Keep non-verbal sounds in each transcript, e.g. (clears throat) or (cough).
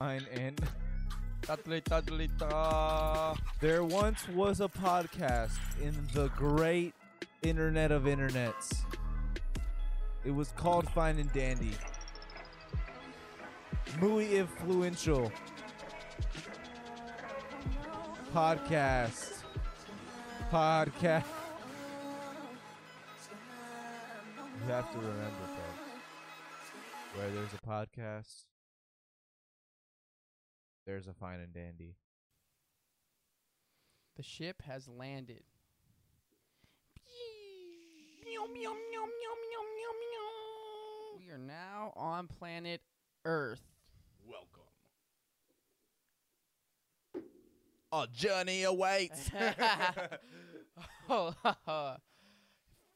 Fine and there once was a podcast in the great internet of internets. It was called Fine and Dandy. Muy influential podcast. Podcast. You have to remember, folks, where there's a podcast, there's a Fine and Dandy. The ship has landed. We are now on planet Earth. Welcome. A journey awaits. (laughs) (laughs) Oh, (laughs)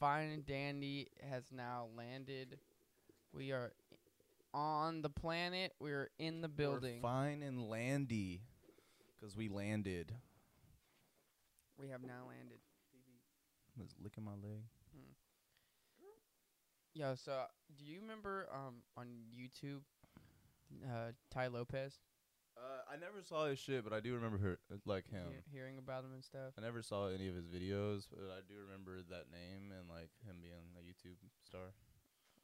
Fine and Dandy has now landed. We are on the planet. We're in the building. fine and landy, because we landed. We have now landed. Was licking my leg. Yo, so do you remember um on YouTube, uh, Tai Lopez Uh, I never saw his shit, but I do remember her, like him. Hear- hearing about him and stuff? I never saw any of his videos, but I do remember that name and like him being a YouTube star.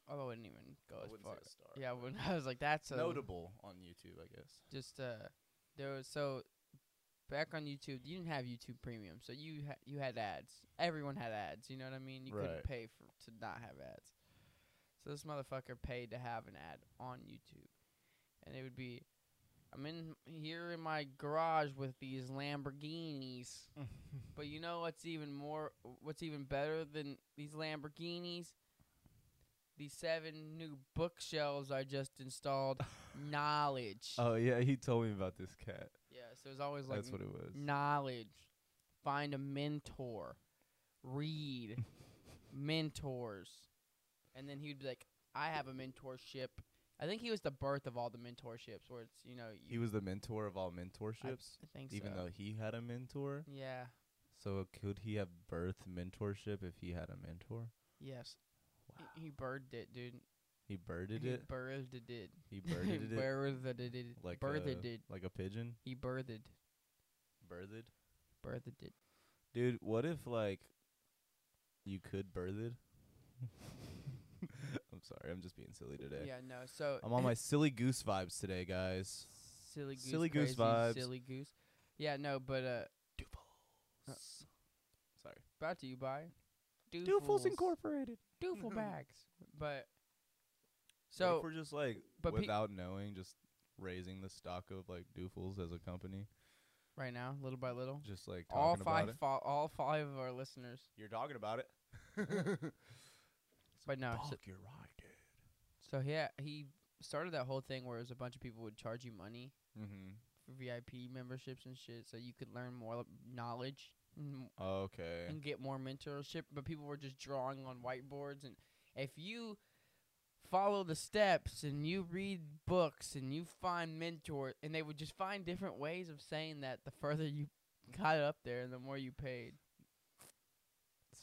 Oh, I wouldn't even go I as wouldn't say far. a star, yeah, when (laughs) I was like, that's a Notable on YouTube, I guess. just uh there was so back on YouTube you didn't have YouTube Premium so you ha- you had ads. Everyone had ads you know what I mean? You Right. couldn't pay for to not have ads. So this motherfucker paid to have an ad on YouTube. And it would be I'm in here in my garage with these Lamborghinis. (laughs) But you know what's even more what's even better than these Lamborghinis these seven new bookshelves I just installed (laughs) knowledge Oh yeah, he told me about this cat. yeah, so it was always like That's what it was. knowledge. Find a mentor. Read. (laughs) mentors. And then he would be like, I have a mentorship. I think he was the birth of all the mentorships where it's, you know, you, He was the mentor of all mentorships, I think even so. though he had a mentor. Yeah. So could he have birthed mentorship if he had a mentor? Yes. Wow. He, birthed it, dude. He birded he it. birthed it. Did. He birded (laughs) it. birthed it. Did. Like birthed a, it. like a pigeon. He birthed. Birthed. Birthed it. Dude, what if like you could birth it? (laughs) I'm sorry, I'm just being silly today. Yeah, no. So I'm on my (laughs) silly goose vibes today, guys. silly goose, silly goose vibes. silly goose. Yeah, no, but uh, Doofles. Sorry. brought to you by Doofles Incorporated. Doofle bags. But So so if we're just like but pe- without knowing, just raising the stock of like Doofles as a company, right now, little by little, just like all talking five, about it. fo- all five of our listeners. You're talking about it. But no, so, you're right, dude. so yeah, he started that whole thing where it was a bunch of people would charge you money Mm-hmm. for VIP memberships and shit, so you could learn more knowledge and, Okay. and get more mentorship. But people were just drawing on whiteboards, and if you follow the steps and you read books and you find mentors, and they would just find different ways of saying that. The further you (laughs) got up there, and the more you paid.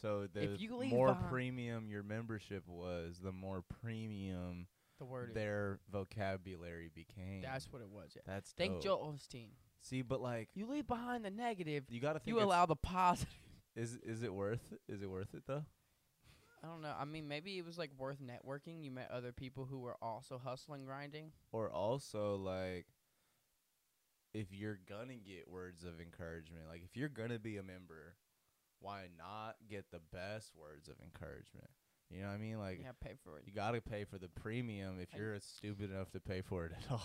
So the more behind- premium your membership was, the more premium The word. their vocabulary became. That's what it was. Yeah. That's Thank dope. Joel Osteen. See, but like You leave behind the negative. you got to think. You it's- allow the positive. (laughs) Is is it worth? Is it worth it though? I don't know. I mean, maybe it was like worth networking. You met other people who were also hustling, grinding. Or also like, if you're gonna get words of encouragement, like if you're gonna be a member, why not get the best words of encouragement? You know what I mean? Like yeah, pay for it. you gotta pay for the premium if you're stupid enough to pay for it at (laughs) all.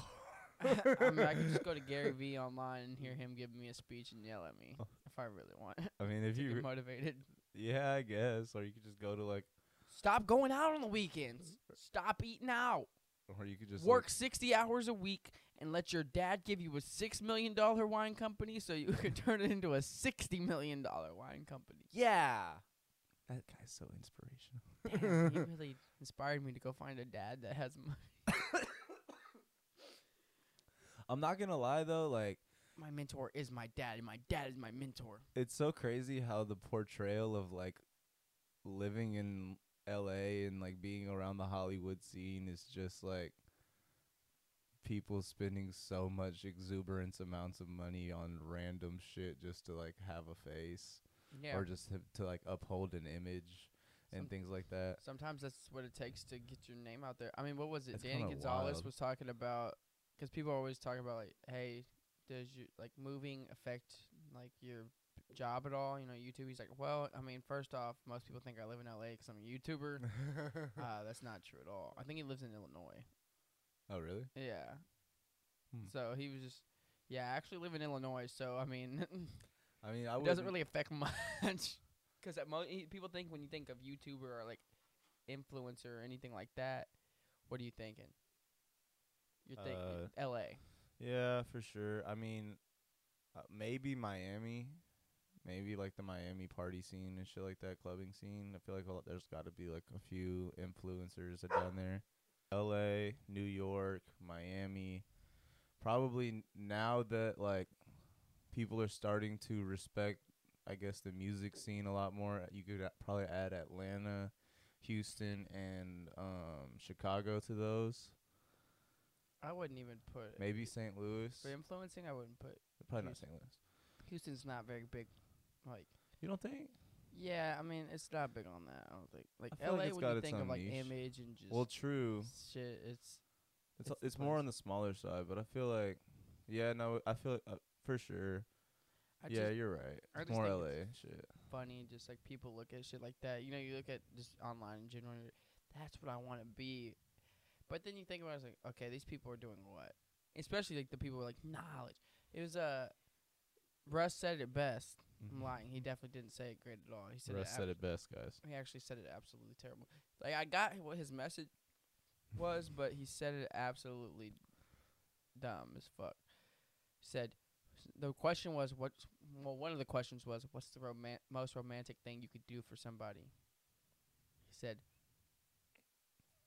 (laughs) I mean, I could just go to (laughs) Gary Vee online and hear him give me a speech and yell at me oh. if I really want I mean, if (laughs) you get motivated. Yeah, I guess. Or you could just go to like, Stop going out on the weekends. Stop eating out. or you could just Work like- 60 hours a week and let your dad give you a $6 million wine company so you could turn it into a $60 million wine company. Yeah. that guy's so inspirational. Damn, he really inspired me to go find a dad that has money. I'm not gonna lie though, like My mentor is my dad, and my dad is my mentor. it's so crazy how the portrayal of like living in LA and like being around the Hollywood scene is just like people spending so much exuberance amounts of money on random shit just to like have a face Yeah. or just to, to like uphold an image and things like that. Sometimes that's what it takes to get your name out there. I mean, what was it? Danny kinda Gonzalez wild. was talking about because people are always talking about like, hey, does you like moving affect like your job at all? You know, YouTube. He's like, well, I mean, first off, most people think I live in LA because I'm a YouTuber. (laughs) uh, that's not true at all. I think he lives in Illinois. oh really? Yeah. Hmm. So he was just, yeah, I actually live in Illinois. So I mean, (laughs) I mean, I it doesn't really affect (laughs) much. Because mo- people think when you think of YouTuber or like influencer or anything like that, what are you thinking? You're thinking L.A. Yeah, for sure. I mean, uh, maybe Miami, maybe like the Miami party scene and shit like that, clubbing scene. I feel like lot, there's got to be like a few influencers that down there. L.A., New York, Miami. Probably n- now that like people are starting to respect, I guess the music scene a lot more. You could probably add Atlanta, Houston, and um Chicago to those. I wouldn't even put Maybe St. Louis. for influencing. I wouldn't put Probably not St. Louis. Houston's not very big. Like, You don't think? yeah, I mean, it's not big on that. I don't think. Like I feel like L.A. it's when got you its think of own like niche. image and just Well, true. shit, it's It's it's it's, more on the smaller side, but I feel like, yeah, no, I feel uh, for sure. I yeah, just you're right. I It's just more think LA shit. funny. Just like people look at shit like that. You know, you look at just online in general. and you're, That's what I want to be. But then you think about it, it's like, okay, these people are doing what? Especially like the people who are like knowledge. It was uh, Russ said it best. I'm lying. He definitely didn't say it great at all. He said Mm-hmm. Russ it. said it best, guys. He actually said it absolutely terrible. Like I got what his message was, but he said it absolutely dumb as fuck. He Said the question was what? Well, one of the questions was what's the roman- most romantic thing you could do for somebody. He said,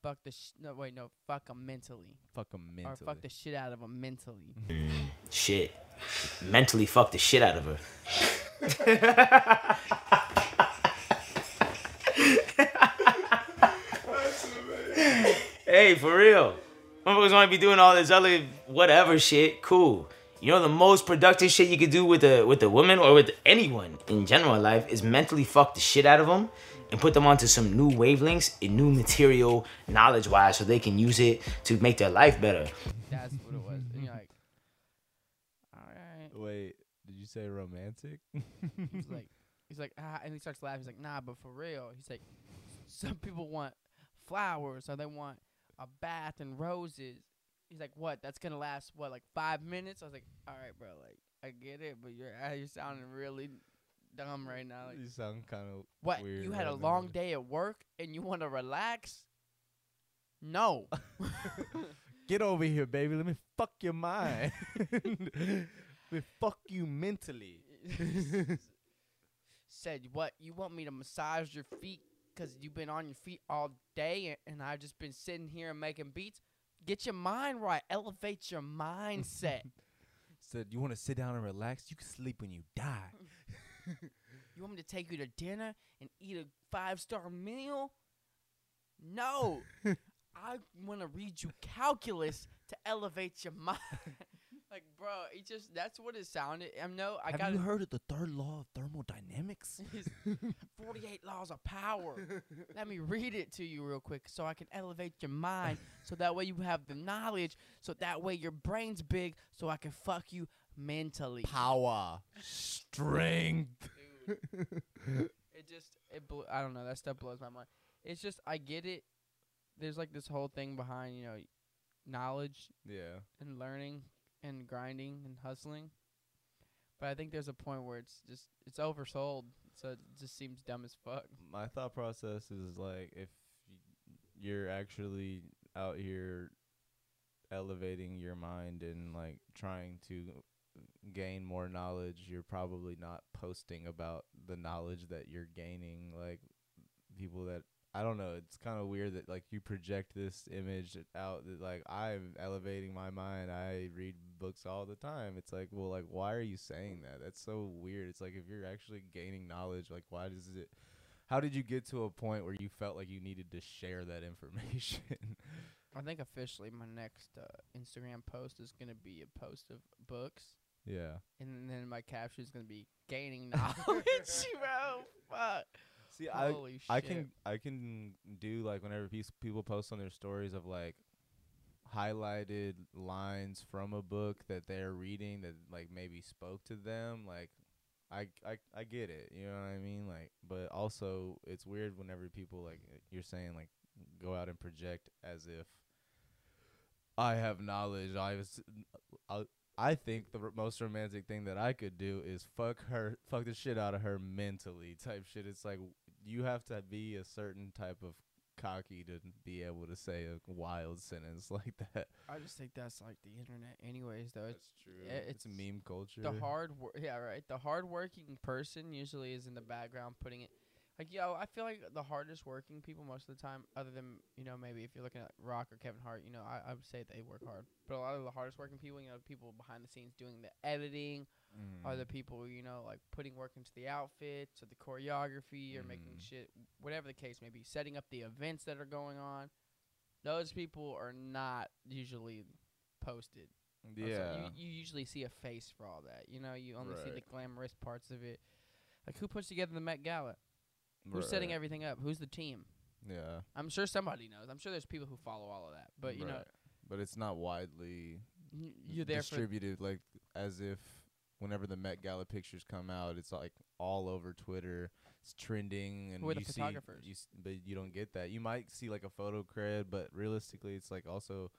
"Fuck the sh- no wait no fuck 'em mentally Fuck 'em mentally. or fuck the shit out of 'em mentally." (laughs) Shit. Mentally fuck the shit out of her. hey, for real. Motherfuckers want to be doing all this other whatever shit. Cool. You know the most productive shit you could do with a with a woman or with anyone in general in life is mentally fuck the shit out of them and put them onto some new wavelengths and new material knowledge wise so they can use it to make their life better. That's what it was. And you're like, all right. Wait, did you say romantic? (laughs) He's like, he's like, ah, and he starts laughing. He's like, nah, but for real. He's like, some people want flowers or they want a bath and roses. He's like, what? That's gonna last what, like five minutes? I was like, all right, bro, like I get it, but you're uh, you're sounding really dumb right now. Like, you sound kind of what? weird You had a long now. day at work and you want to relax? No. (laughs) Get over here, baby. Let me fuck your mind. (laughs) Let me fuck you mentally. (laughs) said, "What? You want me to massage your feet because you've been on your feet all day, and, and I've just been sitting here and making beats? Get your mind right. Elevate your mindset. Said you want to sit down and relax. You can sleep when you die. (laughs) you want me to take you to dinner and eat a five star meal? No. (laughs) I want to read you calculus to elevate your mind." (laughs) Like, bro, it just, that's what it sounded. I know, I got Have you heard of the third law of thermodynamics? 48 laws of power. Let me read it to you real quick so I can elevate your mind so that way you have the knowledge so that way your brain's big so I can fuck you mentally. Power, strength. It just it blew, I don't know, that stuff blows my mind. It's just I get it. There's like this whole thing behind, you know, knowledge Yeah. and learning and grinding and hustling. But I think there's a point where it's just it's oversold. So it just seems dumb as fuck. my thought process is like if you're actually out here elevating your mind and like trying to gain more knowledge you're probably not posting about the knowledge that you're gaining like people that I don't know it's kind of weird that like you project this image out that like I'm elevating my mind I read books all the time. It's like well like why are you saying that? That's so weird. It's like if you're actually gaining knowledge like why does it how did you get to a point where you felt like you needed to share that (laughs) information? I think officially my next uh, Instagram post is gonna be a post of books, Yeah. and then my caption is gonna be gaining (laughs) knowledge, (laughs) bro. Fuck. See, I shit. I can I can do like whenever peop- people post on their stories of like highlighted lines from a book that they're reading that like maybe spoke to them like I, I I get it you know what I mean like but also it's weird whenever people like uh, you're saying like go out and project as if I have knowledge I was I, I think the r- most romantic thing that I could do is fuck her fuck the shit out of her mentally type shit it's like you have to be a certain type of cocky to be able to say a wild sentence (laughs) like that. I just think that's like the internet, anyways. Though it's true. yeah, it's, a it's meme culture. the hard, wor- yeah, right. The hardworking person usually is in the background putting it. Like, yo, I feel like the hardest working people most of the time, other than you know maybe if you're looking at Rock or Kevin Hart, you know, I, I would say they work hard. But a lot of the hardest working people, you know, people behind the scenes doing the editing, are Mm. the people you know like putting work into the outfits or the choreography or making Mm. shit whatever the case may be setting up the events that are going on those people are not usually posted yeah. you, you usually see a face for all that you know you only see the glamorous parts of it like who puts together the met gala who's setting everything up who's the team Yeah. i'm sure somebody knows i'm sure there's people who follow all of that but you know but it's not widely you're there distributed like as if whenever the Met Gala pictures come out, it's like all over Twitter. It's trending, and Who are the you see, photographers? you s- but you don't get that. You might see like a photo cred, but realistically, it's like also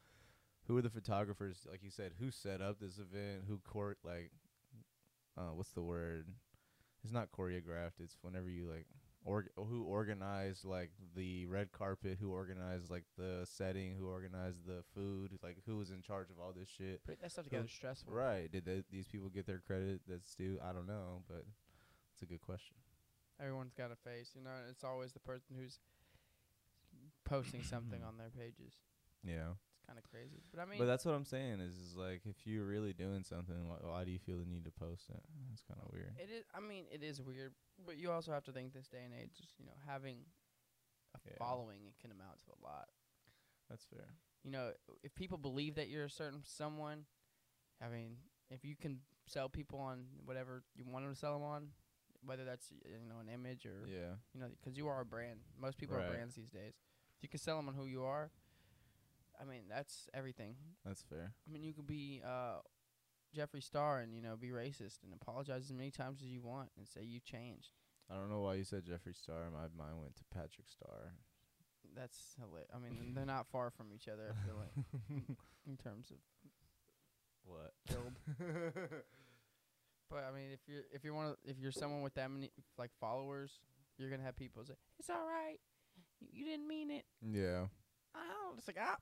who are the photographers? Like you said, who set up this event? Who court like, uh, what's the word? It's not choreographed. It's whenever you like. Or who organized like the red carpet? Who organized like the setting? Who organized the food? Like who was in charge of all this shit? putting that stuff together is stressful Right. Did they, these people get their credit that's due? I don't know, but it's a good question. Everyone's got a face, you know. and It's always the person who's posting something (clears throat) on their pages. Yeah. Kind of crazy, but I mean, but that's what I'm saying is, is like if you're really doing something, why, why do you feel the need to post it? It's kind of weird. it is. I mean, it is weird, but you also have to think this day and age, just, you know, having a Yeah. following it can amount to a lot. That's fair. You know, if people believe that you're a certain someone, I mean, if you can sell people on whatever you want them to sell them on, whether that's you know an image or Yeah. you know, because you are a brand. Most people Right. are brands these days. If you can sell them on who you are, I mean, that's everything. That's fair. I mean, you could be uh, Jeffree Star and you know be racist and apologize as many times as you want and say you've changed. I don't know why you said Jeffree Star. My mind went to Patrick Star. That's hilarious. I mean, they're not far from each other. I feel like (laughs) in terms of What? build. (laughs) But I mean, if you're if you're one of, if you're someone with that many like followers, you're gonna have people say it's all right. You, you didn't mean it. yeah. Oh, it's like ah.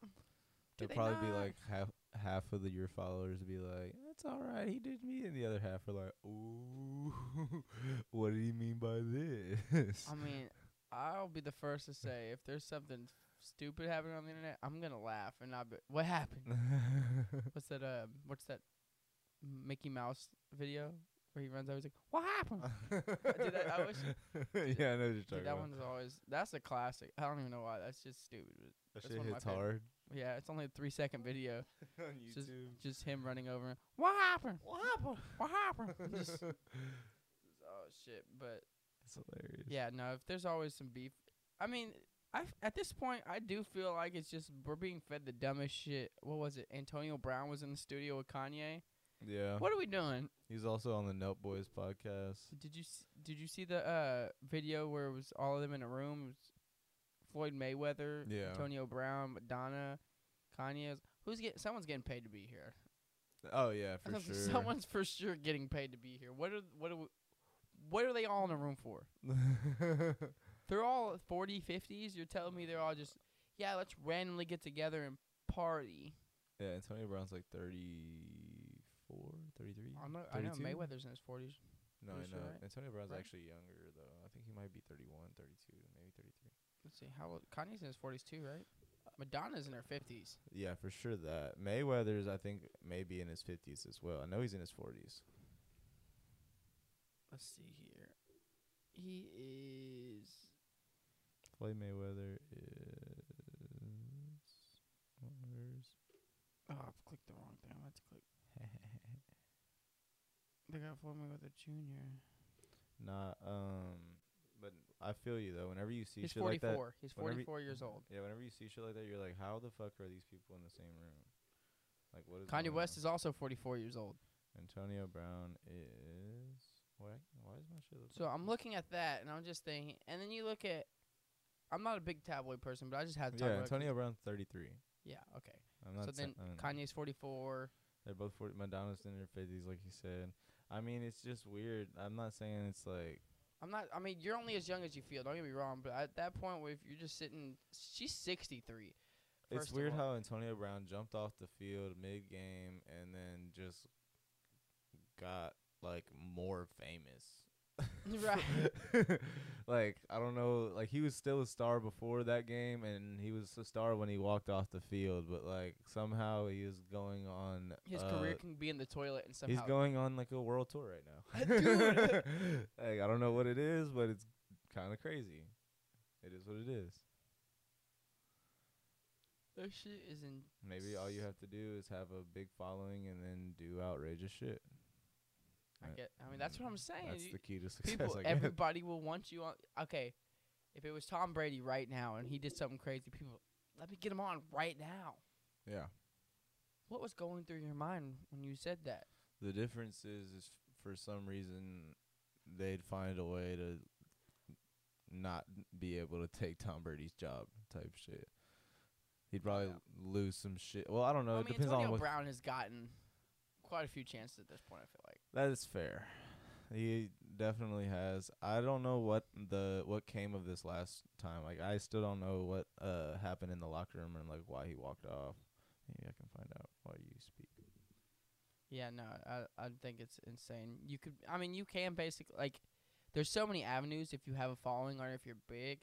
Do There'll they probably be like half half of the your followers be like, "That's all right, he did me," and the other half are like, "Ooh, (laughs) what did he mean by this?" I mean, I'll be the first to say if there's something stupid happening on the internet, I'm gonna laugh and not be. What happened? (laughs) What's that? Uh, what's that? Mickey Mouse video where he runs over. He's like, "What happened?" Dude, that- I wish- (laughs) yeah, I know what you're talking Dude, that about. one's always. That's a classic. I don't even know why. That's just stupid. that that's shit one of my hits hard Yeah, it's only a three second video. (laughs) on Just- YouTube. Just him running over. What happened? What happened? What happened? (laughs) just, oh shit! But That's hilarious. yeah, no. If there's always some beef, I mean, I at this point I do feel like it's just we're being fed the dumbest shit. What was it? Antonio Brown was in the studio with Kanye. yeah. What are we doing? He's also on the Nelk Boys podcast. Did you s- did you see the uh video where it was all of them in a room? It was Floyd Mayweather, Yeah. Antonio Brown, Madonna, Kanye. Who's getting? Someone's getting paid to be here. Oh yeah, for sure. Someone's for sure getting paid to be here. What are what are we, what are they all in a room for? (laughs) They're all 40, 50s. You're telling me they're all just yeah, let's randomly get together and party. yeah, Antonio Brown's like 34, 33. I know, I know Mayweather's in his 40s. No, I know. sure, right? Antonio Brown's Right? actually younger though. I think he might be 31, 32, maybe 33. Let's see how old Kanye's in his 40s too, right? Madonna's in her 50s. Yeah, for sure that. Mayweather's I think maybe in his 50s as well. I know he's in his 40s. Let's see here. He is Floyd Mayweather is Where's. Oh, I've clicked the wrong thing. I meant to click. (laughs) They got Floyd Mayweather Jr. Nah, um, but I feel you though. Whenever you see He's shit like that, 44. He's whenever 44 years old. yeah, whenever you see shit like that, you're like, how the fuck are these people in the same room? Like, what is Kanye West on? is also 44 years old. Antonio Brown is why? Why is my shit? look So like I'm looking at that, and I'm just thinking. And then you look at. I'm not a big tabloid person, but I just had to talk Yeah, Antonio Brown's 33. Yeah, okay. I'm not. So then Kanye's 44. They're both 40. Madonna's in her 50s, like you said. I mean, it's just weird. I'm not saying it's like. I'm not. I mean, you're only as young as you feel. Don't get me wrong, but at that point, where if you're just sitting, she's 63. It's weird how Antonio Brown jumped off the field mid game and then just got like more famous. (laughs) Right. like I don't know, like he was still a star before that game and he was a star when he walked off the field, but like somehow he is going on His uh, career can be in the toilet and somehow. He's going on like a world tour right now. (laughs) Dude. (laughs) like I don't know what it is, but it's kind of crazy. It is what it is. That shit is in. Maybe all you have to do is have a big following and then do outrageous shit. I get. I mean, that's mm. what I'm saying. That's You- the key to (laughs) success. people, everybody will want you on. Okay, if it was Tom Brady right now and he did something crazy, people, let me get him on right now. yeah. What was going through your mind when you said that? The difference is, is for some reason they'd find a way to not be able to take Tom Brady's job type shit. He'd probably Yeah. lose some shit. Well, I don't know. I it mean, depends Antonio on what. Brown has gotten quite a few chances at this point. I feel like. That is fair. He definitely has. I don't know what the what came of this last time. Like I still don't know what uh happened in the locker room and like why he walked off. Maybe I can find out while you speak. Yeah, no, I I think it's insane. You could, I mean, you can basically like, there's so many avenues if you have a following or if you're big,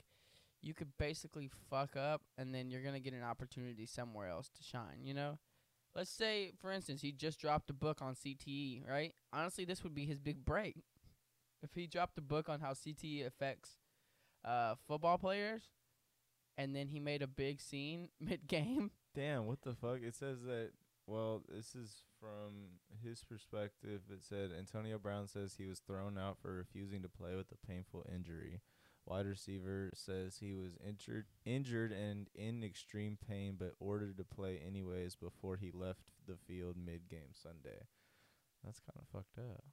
you could basically fuck up and then you're gonna get an opportunity somewhere else to shine. You know, let's say for instance he just dropped a book on CTE, right? Honestly, this would be his big break. If he dropped a book on how CTE affects uh, football players, and then he made a big scene (laughs) mid game. Damn, what the fuck? It says that. Well, this is from his perspective. It said Antonio Brown says he was thrown out for refusing to play with a painful injury. Wide receiver says he was injured, injured and in extreme pain, but ordered to play anyways before he left the field mid-game Sunday. That's kind of fucked up.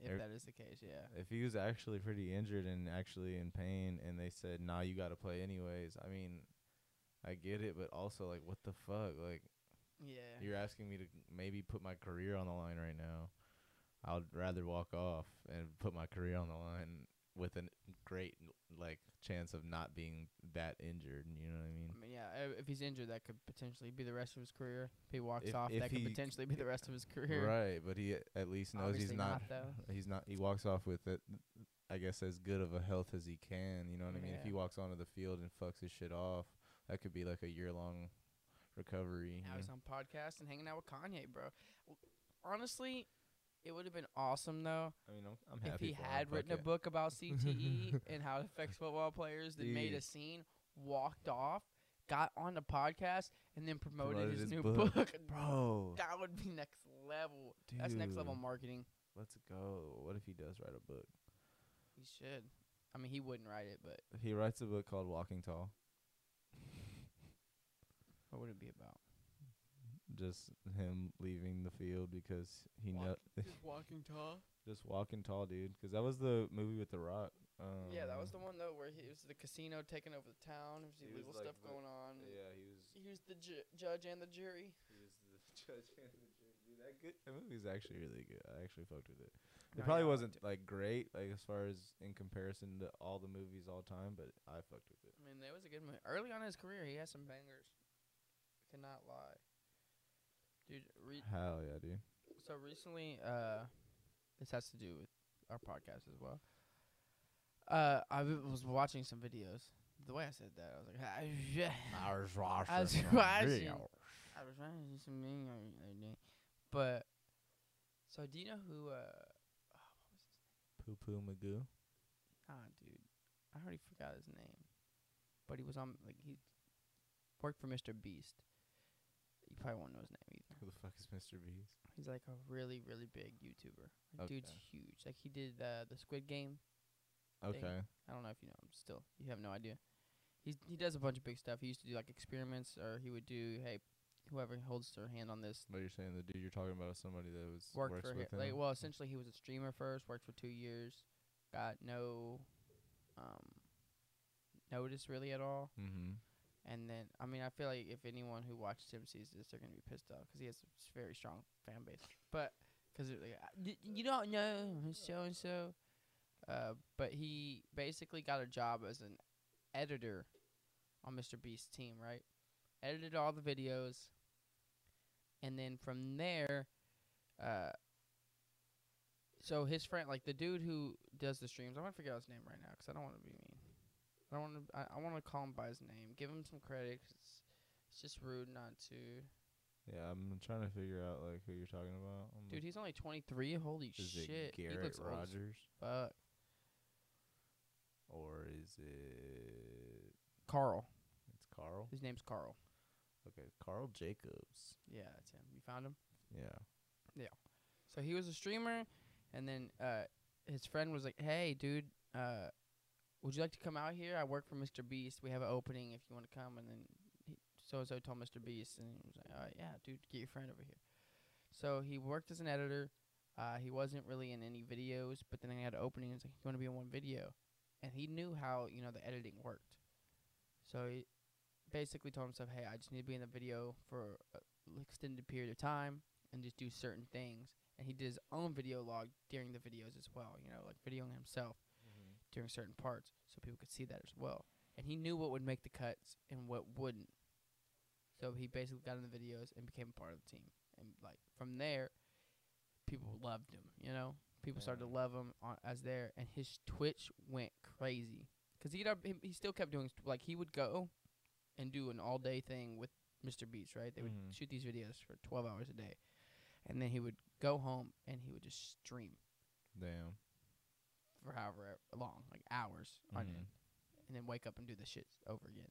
If Er- that is the case, yeah. If he was actually pretty injured and actually in pain, and they said, "Nah, you got to play anyways," I mean, I get it, but also like, what the fuck, like. Yeah. You're asking me to maybe put my career on the line right now. I'd rather walk off and put my career on the line with a great like chance of not being that injured. You know what I mean? I mean, yeah, if he's injured, that could potentially be the rest of his career. If he walks If- off, if that could potentially be the rest of his (laughs) career. Right, but he uh, at least knows Obviously he's not. not, though. (laughs) He's not. He walks off with it. I guess as good of a health as he can. You know what I mean? If he walks onto the field and fucks his shit off, that could be like a year long recovery. Now you he's know? on podcast and hanging out with Kanye, bro. Honestly, it would have been awesome though I mean, I'm, I'm if he had written a book about (laughs) CTE and how it affects football players, then made a scene, walked off, got on the podcast, and then promoted, Promoted his, his new book. book. (laughs) Bro, That would be next level. That's next level Dude. marketing. let's go. What if he does write a book? He should. I mean, he wouldn't write it, but He writes a book called Walking Tall. what would it be about? Just him leaving the field because he know just (laughs) walking tall. just walking tall, dude. Because that was the movie with The Rock. Um, Yeah, that was the one though where he it was the casino taking over the town. There was He illegal like stuff the- going on. Yeah, he was. He was the ju- judge and the jury. He was the (laughs) judge and the jury. Dude, that good. That movie's actually really good. I actually fucked with it. No, It probably yeah, wasn't like great, like as far as in comparison to all the movies all time, but I fucked with it. I mean, that was a good movie. Early on in his career, he had some bangers. Cannot lie, dude. Re- Hell yeah, dude. so recently, uh, this has to do with our podcast as well. Uh, I w- was watching some videos. The way I said that, I was like. (laughs) I was I was watching. (laughs) I was do some video the other day. But so do you know who? Uh, oh, what was his Poo Poo Magoo. Nah, dude. I already forgot his name. But he was on like he worked for Mr. Beast. you probably won't know his name either. Who the fuck is Mr. Beast? He's like a really, really big YouTuber. Like, Dude's huge. Like he did uh, the Squid Game. Thing. Okay. I don't know if you know him. Still, you have no idea. He's he does a bunch of big stuff. He used to do like experiments, or he would do hey, whoever holds their hand on this But you're saying the dude you're talking about is somebody that was worked for him. with him. Like well, essentially he was a streamer first. Worked for two years. Got no um notice really at all. mm-hmm. And then, I mean, I feel like if anyone who watches him sees this, they're gonna be pissed off because he has a very strong fan base. But because like, "Uh, you don't know so and so, uh, but he basically got a job as an editor on Mr. Beast's team, right? Edited all the videos, and then from there, uh, so his friend, like the dude who does the streams, I'm gonna figure out his name right now because I don't want to be mean. I don't want to. I, I want to call him by his name. Give him some credit. 'cause it's, it's just rude not to. Yeah, I'm trying to figure out like who you're talking about. I'm Dude, he's only 23. Holy is shit. it he Garrett looks Rogers Fuck. or is it Karl. it's Karl? His name's Karl. Okay, Karl Jacobs. Yeah, that's him. You found him? Yeah. Yeah. So he was a streamer, and then uh, his friend was like, "Hey, dude, uh, would you like to come out here? I work for Mr. Beast. We have an opening if you want to come." And then so and so told Mr. Beast, and he was like, "All right, yeah, dude, get your friend over here." So he worked as an editor. Uh, he wasn't really in any videos, but then he had an opening. He's like, "You want to be in one video?" And he knew how you know the editing worked. So he basically told himself, "Hey, I just need to be in the video for an extended period of time and just do certain things." and he did his own video log during the videos as well. You know, like videoing himself during certain parts, so people could see that as well. And he knew what would make the cuts and what wouldn't. So he basically got in the videos and became a part of the team. And like from there, people loved him. You know, people started to love him on, as there, and his Twitch went crazy because he he still kept doing like he would go and do an all day thing with Mr. Beast. Right, they would Mhm. shoot these videos for twelve hours a day, and then he would go home and he would just stream Damn. For however long, like hours on Mhm. end, and then wake up and do the shit over again.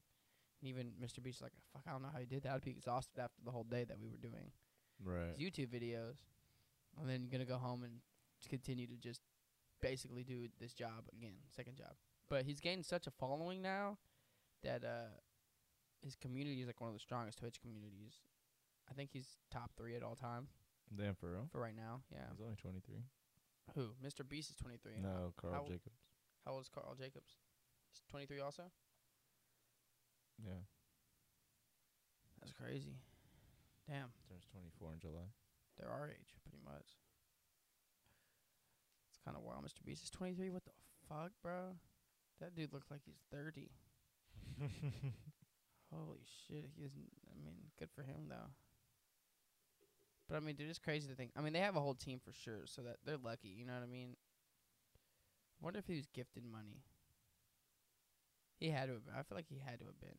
And even Mr. Beast's like, fuck, I don't know how he did that. I'd be exhausted after the whole day that we were doing Right. these YouTube videos, and then you're gonna go home and continue to just basically do this job again, second job. But he's gained such a following now that uh, his community is like one of the strongest Twitch communities. I think he's top three at all time Damn for real. for right now. Yeah. He's only 23. Who? Mr. Beast is 23. No, Karl how- Jacobs. How old is Karl Jacobs? He's 23 also? Yeah, That's crazy. Damn. turns 24 in July. They're our age, pretty much. It's kind of wild. Mr. Beast is 23. What the fuck, bro? That dude looks like he's 30. (laughs) Holy shit. He isn't. I mean, good for him, though. But I mean, dude, it's crazy to think. I mean, they have a whole team for sure, so that they're lucky. You know what I mean? wonder if he was gifted money. He had to have. Been. I feel like he had to have been.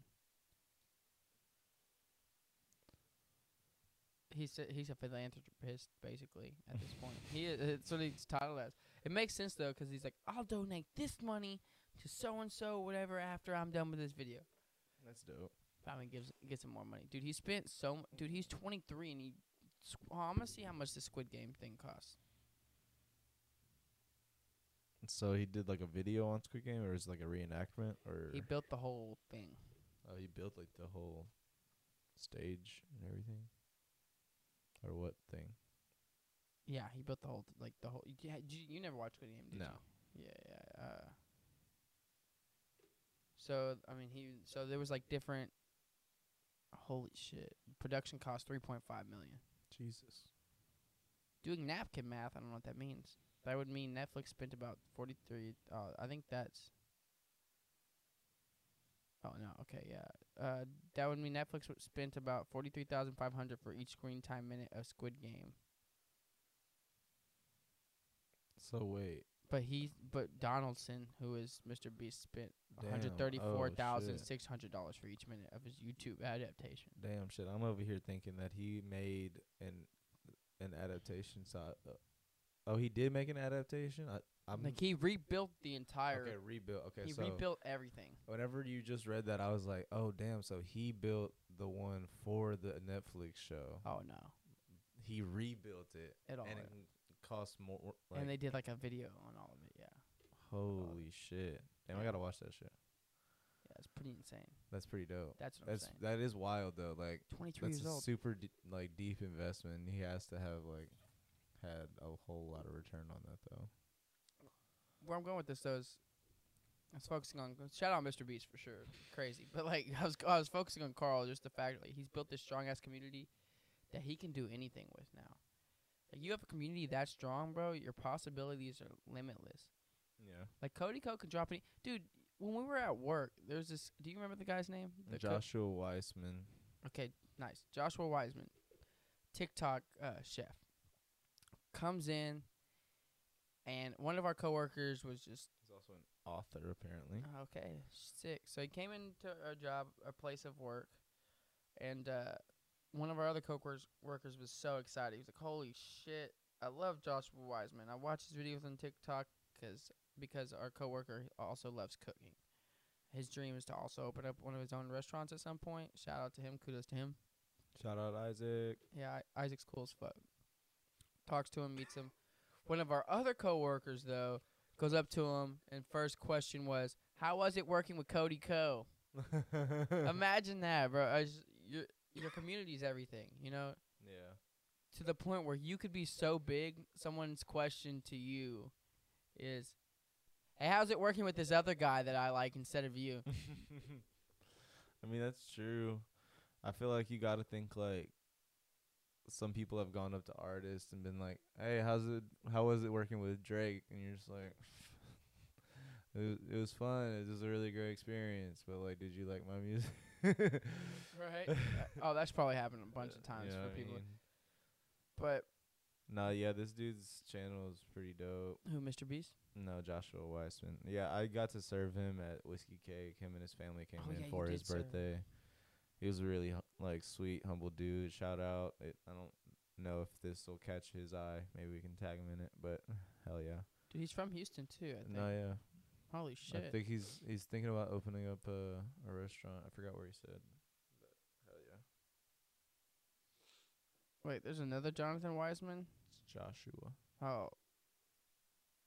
He's a, he's a philanthropist, basically. At this (laughs) point, he is, it's what he's titled as. It makes sense though, because he's like, I'll donate this money to so and so, whatever, after I'm done with this video. That's dope. Probably gives gets him more money, dude. He spent so, dude. He's 23 and he. Squ- I'm gonna see how much the Squid Game thing costs. So he did like a video on Squid Game, or is it like a reenactment, or He built the whole thing. oh, he built like the whole stage and everything, or what thing? Yeah, he built the whole th- like the whole. Yeah, you, you never watched Squid Game, did No. you? Yeah, yeah. Uh, so I mean, he so there was like different. Holy shit! Production cost three point five million. Jesus. Doing napkin math, I don't know what that means. That would mean Netflix spent about forty three. Uh, I think that's. Oh no! Okay, yeah. Uh, that would mean Netflix spent about forty three thousand five hundred for each screen time minute of Squid Game. So wait. But he, but Donaldson, who is Mr. Beast, spent one Damn. hundred thirty-four thousand Oh, six hundred dollars for each minute of his YouTube adaptation. Damn shit. I'm over here thinking that he made an an adaptation. So, uh, oh, he did make an adaptation. I, I'm like he rebuilt the entire. okay. Rebuilt. Okay, he so rebuilt everything. whenever you just read that, I was like, oh damn. So he built the one for the Netflix show. Oh no. He rebuilt it, It all and cost more. Like, and they did like a video on all of it. Yeah. holy shit! Damn, I gotta watch that shit. Yeah, it's pretty insane. That's pretty dope. That's what That's I'm saying. that is wild though. Like 23 that's years a old. super d- like deep investment. He has to have like had a whole lot of return on that though. Where I'm going with this though is, I was focusing on shout out Mr. Beast for sure, crazy. But like (laughs) I was I was focusing on Karl, just the fact like he's built this strong ass community that he can do anything with now. Like you have a community that strong, bro. Your possibilities are limitless. Yeah. Like Cody Ko can drop any dude. When we were at work, there's this. Do you remember the guy's name? The co- Joshua Weissman. Okay, nice. Joshua Weissman, TikTok uh, chef, comes in, and one of our coworkers was just He's also an author apparently. okay, sick. So he came into our job, our place of work, and uh, one of our other co-workers was so excited. He was like, "Holy shit, I love Joshua Weissman. I watch his videos on TikTok because because our coworker also loves cooking. His dream is to also open up one of his own restaurants at some point. Shout out to him. Kudos to him." Shout out Isaac. Yeah, I- Isaac's cool as fuck. Talks to him, meets him. One of our other coworkers though goes up to him and first question was, "How was it working with Cody Ko?" (laughs) Imagine that, bro. I just, your community is everything, you know, yeah. to the point where you could be so big. Someone's question to you is, "Hey, how's it working with this other guy that I like instead of you?" (laughs) I mean that's true. I feel like you got to think like some people have gone up to artists and been like, "Hey, how's it? How was it working with Drake?" And you're just like, (laughs) "It was, it was fun. It was a really great experience." But like, did you like my music? (laughs) (laughs) right? Uh, oh, that's probably happened a bunch of times You know for people. mean? But Nah, yeah, this dude's channel is pretty dope. who, Mr. Beast? No, Joshua Weissman. Yeah, I got to serve him at Whiskey Cake. Him and his family came Oh, in yeah, for his serve. birthday. He was a really like sweet, humble dude. Shout out. It, I don't know if this will catch his eye. Maybe we can tag him in it. But hell yeah. Dude, he's from Houston too. I think. No, yeah. Holy shit! I think he's he's thinking about opening up a a restaurant. I forgot where he said. But hell yeah. Wait, there's another Jonathan Wiseman. It's Joshua. Oh,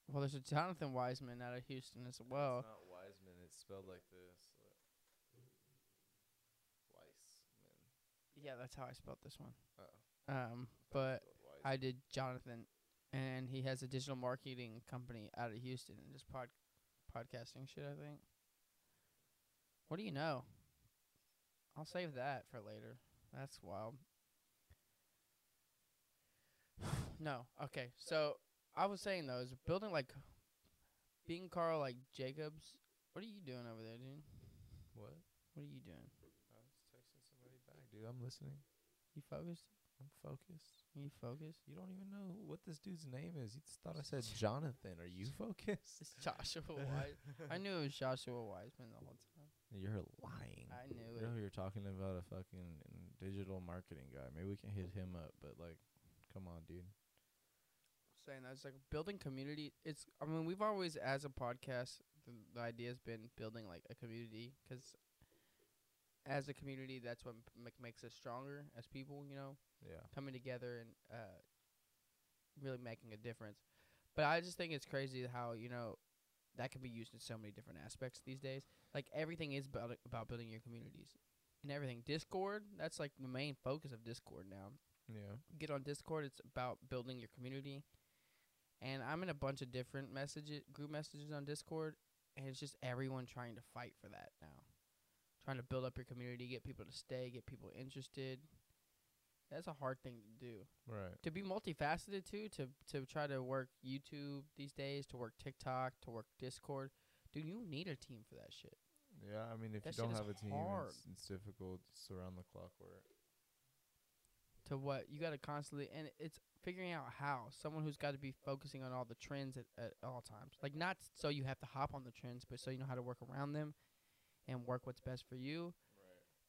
well, there's a Jonathan Wiseman out of Houston as well. It's not Wiseman. It's spelled like this. Weissman. Yeah, that's how I spelled this one. Oh. Um, but I did Jonathan, and he has a digital marketing company out of Houston and just pod podcasting shit. I think. What do you know? I'll save that for later. That's wild. (sighs) no, okay. So I was saying though, is building like being Karl like Jacobs. What are you doing over there, dude? What? What are you doing? I was texting somebody back, dude. I'm listening. You focused? I'm focused. You focused? You don't even know what this dude's name is. You just thought I said Jonathan. Are you focused? It's Joshua Wise. I knew it was Joshua Weissman the whole time. You're lying. I knew You it. know you're talking about a fucking digital marketing guy. Maybe we can hit him up, but like, come on, dude. saying that's like building community. It's I mean we've always as a podcast the, the idea has been building like a community because as a community that's what m- makes us stronger as people. You know, Yeah. coming together and uh, really making a difference. But I just think it's crazy how you know that can be used in so many different aspects these days. Like everything is about about building your communities and everything. Discord that's like the main focus of Discord now Yeah. get on Discord. It's about building your community. And I'm in a bunch of different messages, group messages on Discord, and it's just everyone trying to fight for that now. Trying to build up your community, get people to stay, get people interested. That's a hard thing to do. Right. To be multifaceted too, to to try to work YouTube these days, to work TikTok, to work Discord. Dude, you need a team for that shit. Yeah. I mean, if That you don't have a team, it's, it's difficult. It's around the clock work. to what you got to constantly and it's figuring out how someone who's got to be focusing on all the trends at, at all times like not so you have to hop on the trends but so you know how to work around them and work what's best for you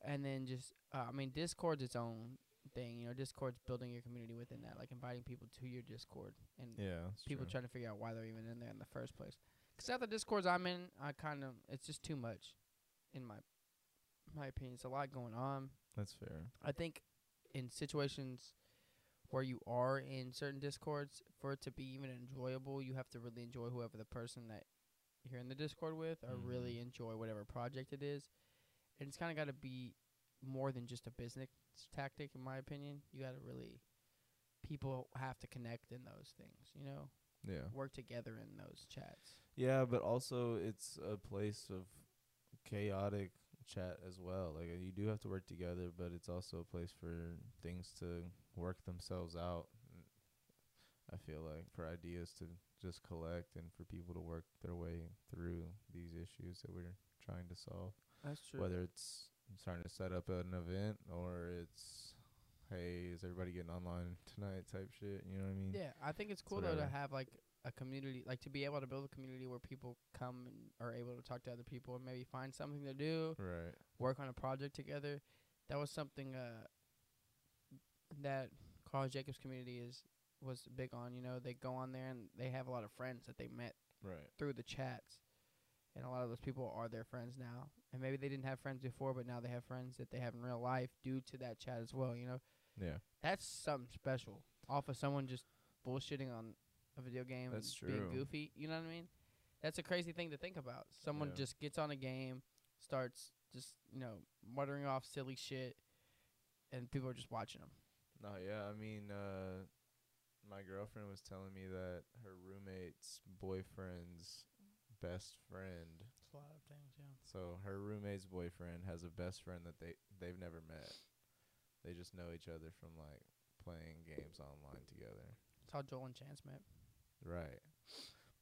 and then just uh, i mean discord's its own thing you know discord's building your community within that like inviting people to your discord and Yeah. People true. trying to figure out why they're even in there in the first place because at the discords i'm in i kind of it's just too much in my my opinion it's a lot going on That's fair. I think in situations where you are in certain discords, for it to be even enjoyable, you have to really enjoy whoever the person that you're in the discord with, or really enjoy whatever project it is. And it's kind of got to be more than just a business tactic, in my opinion. You got to really, people have to connect in those things, you know, Yeah. work together in those chats. Yeah, but also it's a place of chaotic chat as well. Like uh, you do have to work together, but it's also a place for things to work themselves out. I feel like for ideas to just collect and for people to work their way through these issues that we're trying to solve. That's true. Whether it's trying to set up an event or it's hey, is everybody getting online tonight type shit, you know what I mean? Yeah, I think it's cool though to have like a community, like to be able to build a community where people come and are able to talk to other people and maybe find something to do, Right. work on a project together. That was something uh that Karl Jacobs community is was big on. You know, they go on there and they have a lot of friends that they met Right. through the chats, and a lot of those people are their friends now. And maybe they didn't have friends before, but now they have friends that they have in real life due to that chat as well. You know, Yeah. that's something special off of someone just bullshitting on a video game That's and being true. goofy. You know what I mean? That's a crazy thing to think about. Someone Yeah. just gets on a game, starts just you know muttering off silly shit, and people are just watching them. No, yeah, I mean, uh, my girlfriend was telling me that her roommate's boyfriend's best friend. a lot of things, yeah. So her roommate's boyfriend has a best friend that they they've never met. They just know each other from like playing games online together. That's how Joel and Chance met. Right.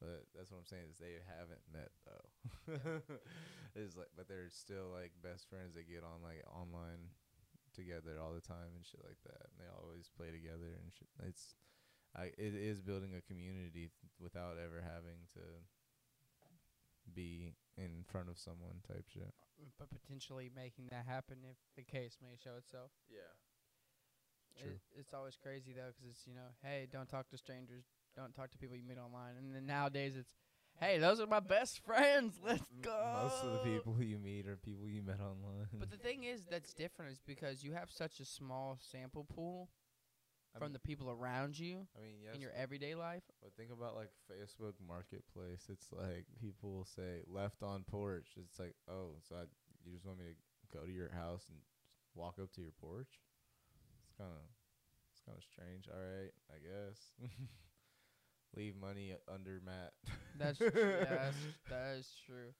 But that's what I'm saying is they haven't met though. (laughs) it's like, but they're still like best friends. They get on like online together all the time and shit like that. And they always play together and shit. It's, I it is building a community th- without ever having to be in front of someone type shit. But potentially making that happen if the case may show itself. Yeah. It, True. it's always crazy though, because it's you know, hey, don't talk to strangers, don't talk to people you meet online, and then nowadays it's, hey, those are my best friends. (laughs) Let's go. Most of the people you meet are people you met online. But the thing is, that's different, is because you have such a small sample pool I from mean- the people around you I mean, yes, in your everyday life. But think about like Facebook Marketplace. It's like people will say left on porch. It's like, oh, so I, you just want me to go to your house and walk up to your porch? It's kind of, it's kind of strange. All right, I guess. (laughs) Leave money under mat. That's true. (laughs) yeah, that's, that is true.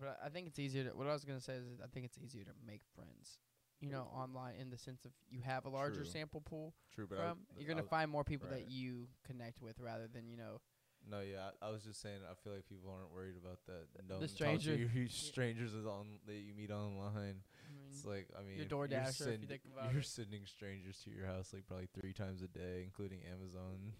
But I think it's easier to. What I was gonna say is, I think it's easier to make friends, you know, online in the sense of you have a larger True. sample pool True, but from. You're gonna find more people right. that you connect with rather than you know. No, yeah, I, I was just saying. I feel like people aren't worried about that. No, stranger- your strangers is on that you meet online. I mean, It's like I mean, Your you're DoorDasher, if you think about you're it. sending strangers to your house like probably three times a day, including Amazon.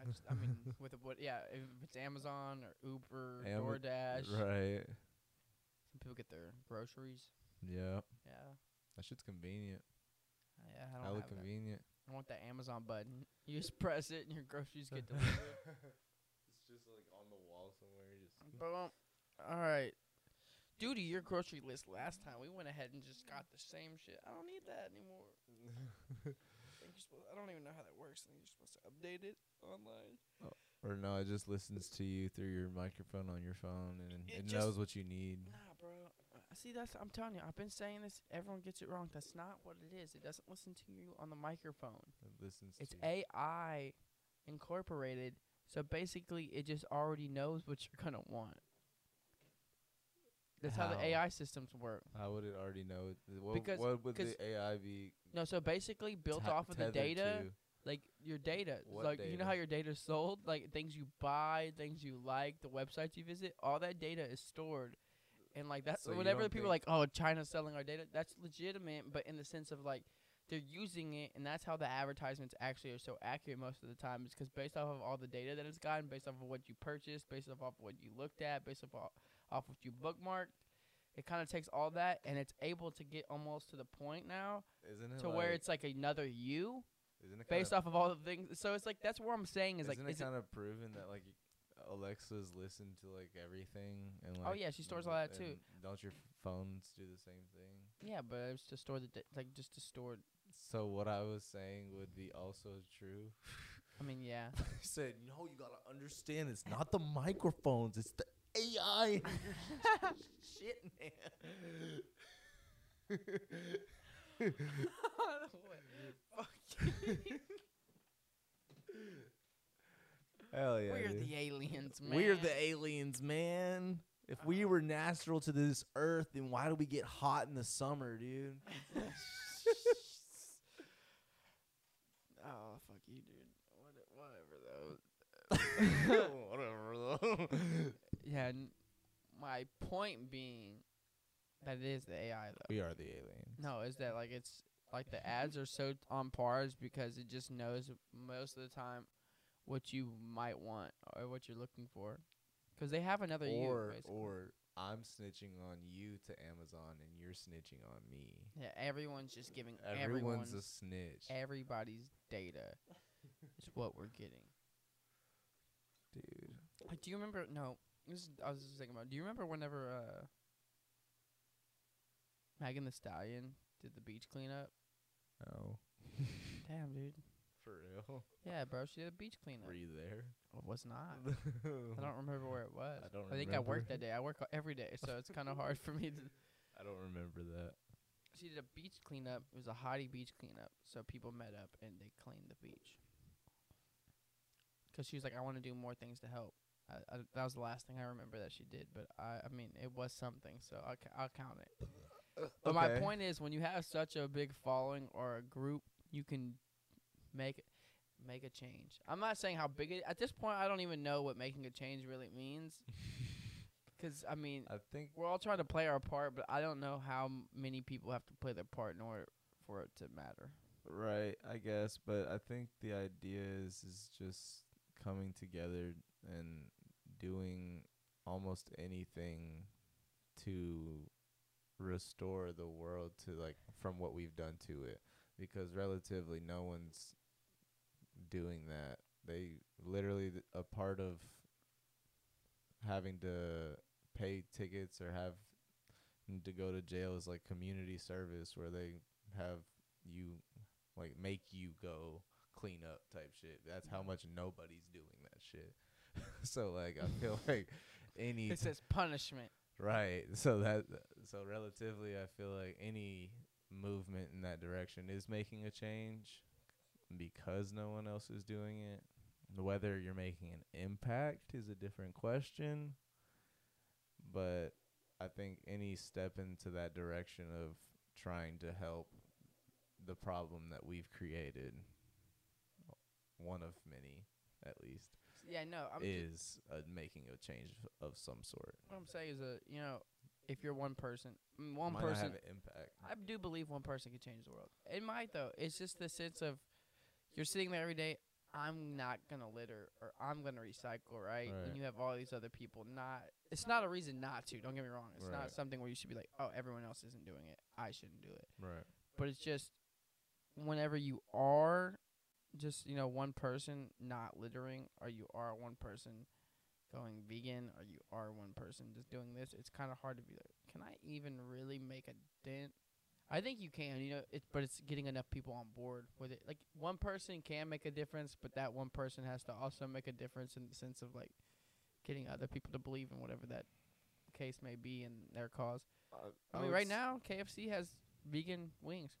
I, just, I mean, with what? Yeah, if it's Amazon or Uber, (laughs) Ama- DoorDash, right? Some people get their groceries. Yeah, Yeah, that shit's convenient. yeah. I don't Hella have that. convenient. I want that Amazon button. (laughs) You just press it and your groceries get delivered. (laughs) it's just like on the wall somewhere. Just (laughs) Boom. All right. Due to your grocery list last time, we went ahead and just got the same shit. I don't need that anymore. I, think you're supposed, I don't even know how that works. I think you're supposed to update it online. Oh, or no, it just listens to you through your microphone on your phone, and It it, knows what you need. Nah, bro. See, that's I'm telling you. I've been saying this. Everyone gets it wrong. That's not what it is. It doesn't listen to you on the microphone. It listens. It's. AI incorporated. So basically, it just already knows what you're gonna want. That's how, the AI systems work. How would it already know? What, Because- what would the AI be No, so basically built off of the data, to? like your data. What like you know how your data is sold, like things you buy, things you like, the websites you visit, all that data is stored. And like that's So whatever people are like, oh, China's selling our data, that's legitimate, but in the sense of like they're using it and that's how the advertisements actually are so accurate most of the time is because based off of all the data that it's gotten, based off of what you purchased, based off of what you looked at, based off of, off what you bookmarked, it kind of takes all that and it's able to get almost to the point now Isn't it to like, where it's like another you isn't it based off of all the things. So it's like that's what I'm saying is like isn't it is kind of proven that like Alexa's listen to like everything and oh, like Oh, yeah, she stores all that, too. Don't your phones do the same thing? Yeah, but it's to store the da- like just to store. So what I was saying would be also true. I mean, yeah. (laughs) I said, no, you gotta understand, it's not the microphones, it's the AI. (laughs) Shit, man. (laughs) Hell yeah. We're dude. the aliens, man. We're the aliens, man. If we uh-huh. were natural to this earth, then why do we get hot in the summer, dude? (laughs) oh fuck you, dude. What, whatever though. Whatever though. (laughs) Yeah. N- my point being that it is the AI though. we are the aliens. No, is that like it's like the ads are so on pars because it just knows most of the time what you might want or what you're looking for. Because they have another you. Or basically. or I'm snitching on you to Amazon and you're snitching on me. yeah, everyone's just giving Everyone's everyone's a snitch. everybody's data is what we're getting. Dude. Like, do you remember? No, this is, I was just thinking about. Do you remember whenever uh, Megan Thee Stallion did the beach cleanup? No. Damn, dude. For real? Yeah, bro, she did a beach cleanup. Were you there? I was not. (laughs) I don't remember where it was. I don't I think I worked that day. I work every day, so it's kind of hard for me to. (laughs) I don't remember that. She did a beach cleanup. It was a hottie beach cleanup. So people met up and they cleaned the beach. Cause she was like, I want to do more things to help. I, I, that was the last thing I remember that she did. But I, I mean, it was something. So I'll, I'll count it. But my point is, when you have such a big following or a group, you can make make a change. I'm not saying how big it. At this point, I don't even know what making a change really means. (laughs) Because I mean, I think we're all trying to play our part, but I don't know how many people have to play their part in order for it to matter. Right, I guess, but I think the idea is is just coming together and doing almost anything to restore the world to like from what we've done to it because relatively no one's doing that. They literally th- a part of having to pay tickets or have to go to jail is like community service where they have you like make you go clean up type shit. That's how much nobody's doing that shit. (laughs) so like I feel (laughs) like any It says punishment. right. (laughs) So that so relatively I feel like any movement in that direction is making a change because no one else is doing it. Whether you're making an impact is a different question. But I think any step into that direction of trying to help the problem that we've created, one of many at least, Yeah, no. I'm is uh, making a change of some sort. what I'm saying is that you know, if you're one person, one Might person, have an impact. I do believe one person can change the world. It might though. It's just the sense of you're sitting there every day. I'm not gonna litter or I'm gonna recycle, right? Right. And you have all these other people not. It's not a reason not to. Don't get me wrong. It's Right. not something where you should be like, oh, everyone else isn't doing it. I shouldn't do it. Right. But it's just whenever you are just you know one person not littering, or you are one person going vegan, or you are one person just doing this, it's kind of hard to be like, can I even really make a dent? I think you can, you know, it's but it's getting enough people on board with it. Like one person can make a difference, but that one person has to also make a difference in the sense of like getting other people to believe in whatever that case may be in their cause. I, mean, right now KFC has vegan wings,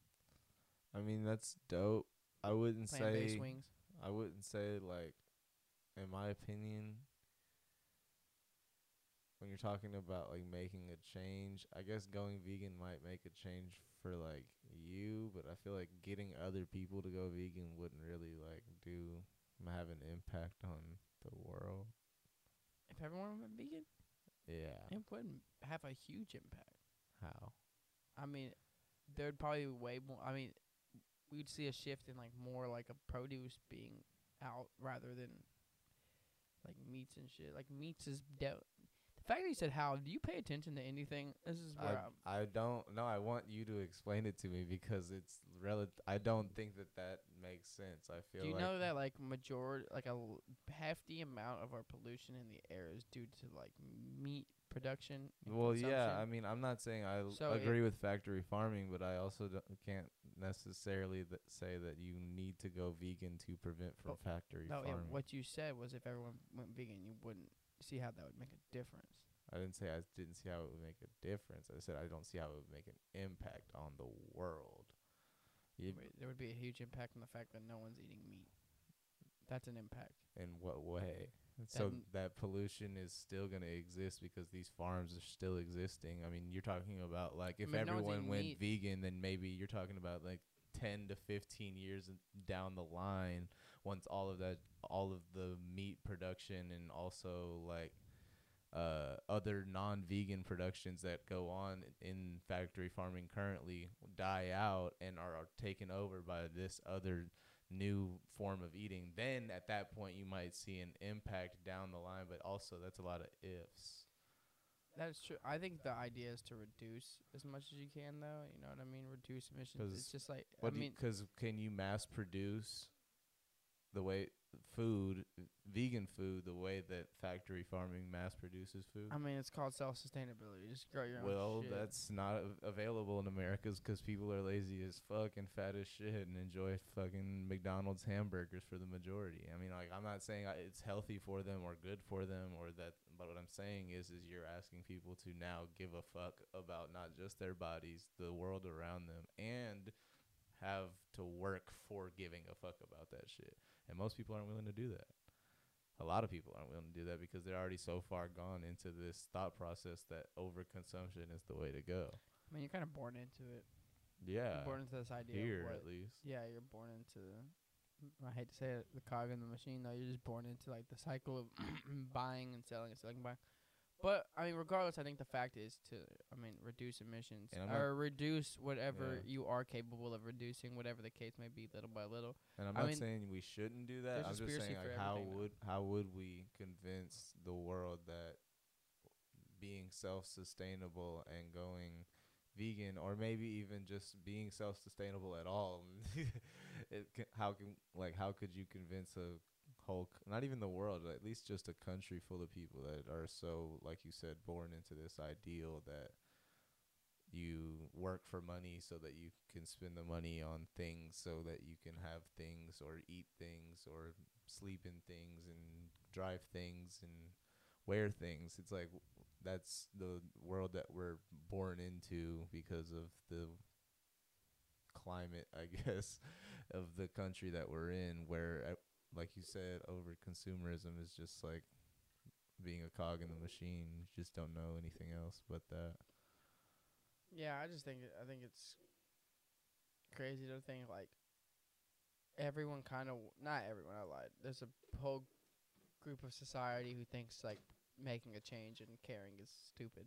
I mean, that's dope. I wouldn't plant-based say. wings. I wouldn't say like, in my opinion. When you're talking about like making a change, I guess going vegan might make a change for like you, but I feel like getting other people to go vegan wouldn't really like do have an impact on the world. If everyone went vegan, Yeah. it wouldn't have a huge impact. How? I mean, there'd probably be way more. I mean, we'd see a shift in like more like a produce being out rather than like meats and shit. Like meats is The fact that you said how, do you pay attention to anything? This is where I'm, I, I don't know. I want you to explain it to me because it's relative. I don't think that that makes sense. I feel Do you like know that like majority, like a l- hefty amount of our pollution in the air is due to like meat production? and Well, yeah. I consumption? mean, I'm not saying I l- So it- agree with factory farming, but I also don't, can't necessarily th- say that you need to go vegan to prevent from But- factory no. farming. what you said was if everyone went vegan, you wouldn't see how that would make a difference. I didn't say I didn't see how it would make a difference. I said I don't see how it would make an impact on the world. You, there would be a huge impact on the fact that no one's eating meat. That's an impact. in what way? So n- that pollution is still going to exist because these farms are still existing. I mean, you're talking about like if mean, everyone eating went meat. vegan, then maybe you're talking about like 10 to 15 years down the line once all of that all of the meat production and also like uh, other non-vegan productions that go on in factory farming currently die out and are, are taken over by this other new form of eating then at that point you might see an impact down the line but also that's a lot of ifs That's true. I think the idea is to reduce as much as you can, though. You know what I mean? Reduce emissions. It's just like I mean, because can you mass produce the way food, vegan food, the way that factory farming mass produces food? I mean, it's called self sustainability. Just grow your own. well, that's not av- available in America because people are lazy as fuck and fat as shit and enjoy fucking McDonald's hamburgers for the majority. I mean, like, I'm not saying it's healthy for them or good for them or that, but what I'm saying is, is you're asking people to now give a fuck about not just their bodies, the world around them, and have to work for giving a fuck about that shit. And most people aren't willing to do that. A lot of people aren't willing to do that because they're already so far gone into this thought process that overconsumption is the way to go. I mean, you're kind of born into it. Yeah, You're born into this idea. here at least. Yeah, you're born into. I hate to say it, the cog in the machine. though. you're just born into like the cycle of (clears throat) buying and selling and selling and buying. But I mean, regardless, I think the fact is to, I mean, reduce emissions I'm not- or reduce whatever Yeah. you are capable of reducing, whatever the case may be, little by little. And I'm I not mean, saying we shouldn't do that. I'm just saying like how would how would we convince the world that being self-sustainable and going vegan or maybe even just being self-sustainable at all (laughs) it can, how can like how could you convince a not even the world at least just a country full of people that are so like you said born into this ideal that you work for money so that you can spend the money on things so that you can have things or eat things or sleep in things and drive things and wear things. It's like that's the world that we're born into because of the climate i (laughs) guess of the country that we're in where uh, like you said over consumerism is just like being a cog in the machine you just don't know anything else but that Yeah, I just think I think it's crazy to think like everyone kind of not everyone. I lied. There's a whole group of society who thinks like making a change and caring is stupid,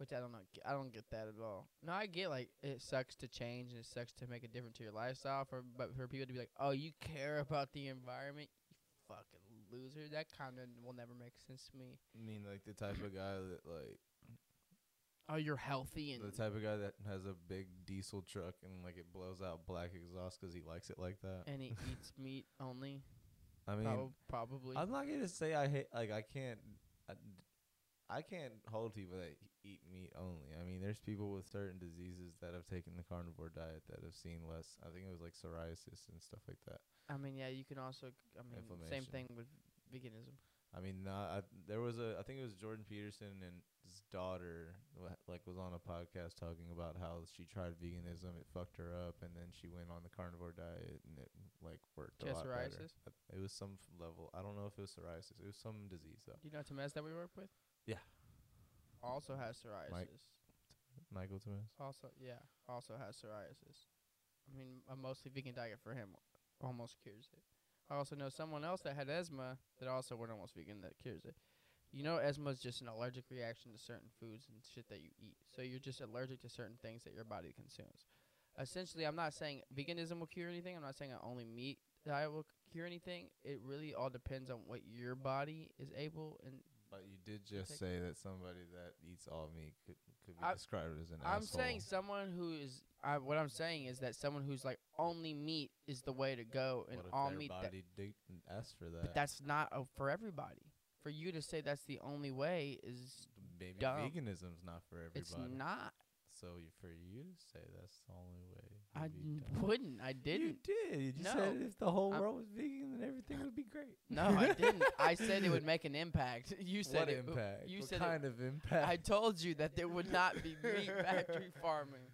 which I don't know. I don't get that at all. No, I get like it sucks to change and it sucks to make a difference to your lifestyle. For but for people to be like, oh, you care about the environment, you fucking loser. That kind of will never make sense to me. I mean, like the type of guy that like Oh, you're healthy and the type of guy that has a big diesel truck and like it blows out black exhaust because he likes it like that. and he eats (laughs) meat only. I mean, prob- probably. I'm not gonna say I hate like I can't. I, I can't hold people that eat meat only. I mean, there's people with certain diseases that have taken the carnivore diet that have seen less. I think it was like psoriasis and stuff like that. I mean, yeah, you can also. I mean, same thing with veganism. I mean, nah, I, there was a. I think it was Jordan Peterson and his daughter, like, was on a podcast talking about how she tried veganism, it fucked her up, and then she went on the carnivore diet, and it like worked She a lot better. psoriasis? Uh, It was some level. I don't know if it was psoriasis. It was some disease though. Do you know Temez that we work with? Yeah. Also has psoriasis. Michael Thomas. Also, yeah, also has psoriasis. I mean, a mostly vegan diet for him almost cures it. I also know someone else that had asthma that also went almost vegan that cures it. You know, asthma is just an allergic reaction to certain foods and shit that you eat. So you're just allergic to certain things that your body consumes. Essentially, I'm not saying veganism will cure anything. I'm not saying a only meat diet will cure anything. It really all depends on what your body is able and But you did just say that somebody that eats all meat could, could be I- described as an I'm asshole. saying someone who is. I, what I'm saying is that someone who's like only meat is the way to go, and what if all meat. That, body dig- asked for that? but that's not uh, for everybody. For you to say that's the only way is Maybe dumb. veganism's not for everybody. it's not. So you, for you to say that's the only way. I you'd be n- dumb. wouldn't. I didn't. You did. You No. said if the whole I'm- world was vegan, then everything would be great. (laughs) No, I didn't. (laughs) I said it would make an impact. (laughs) You said what it. impact? You what said it- kind of impact? I told you that there would not be meat factory farming.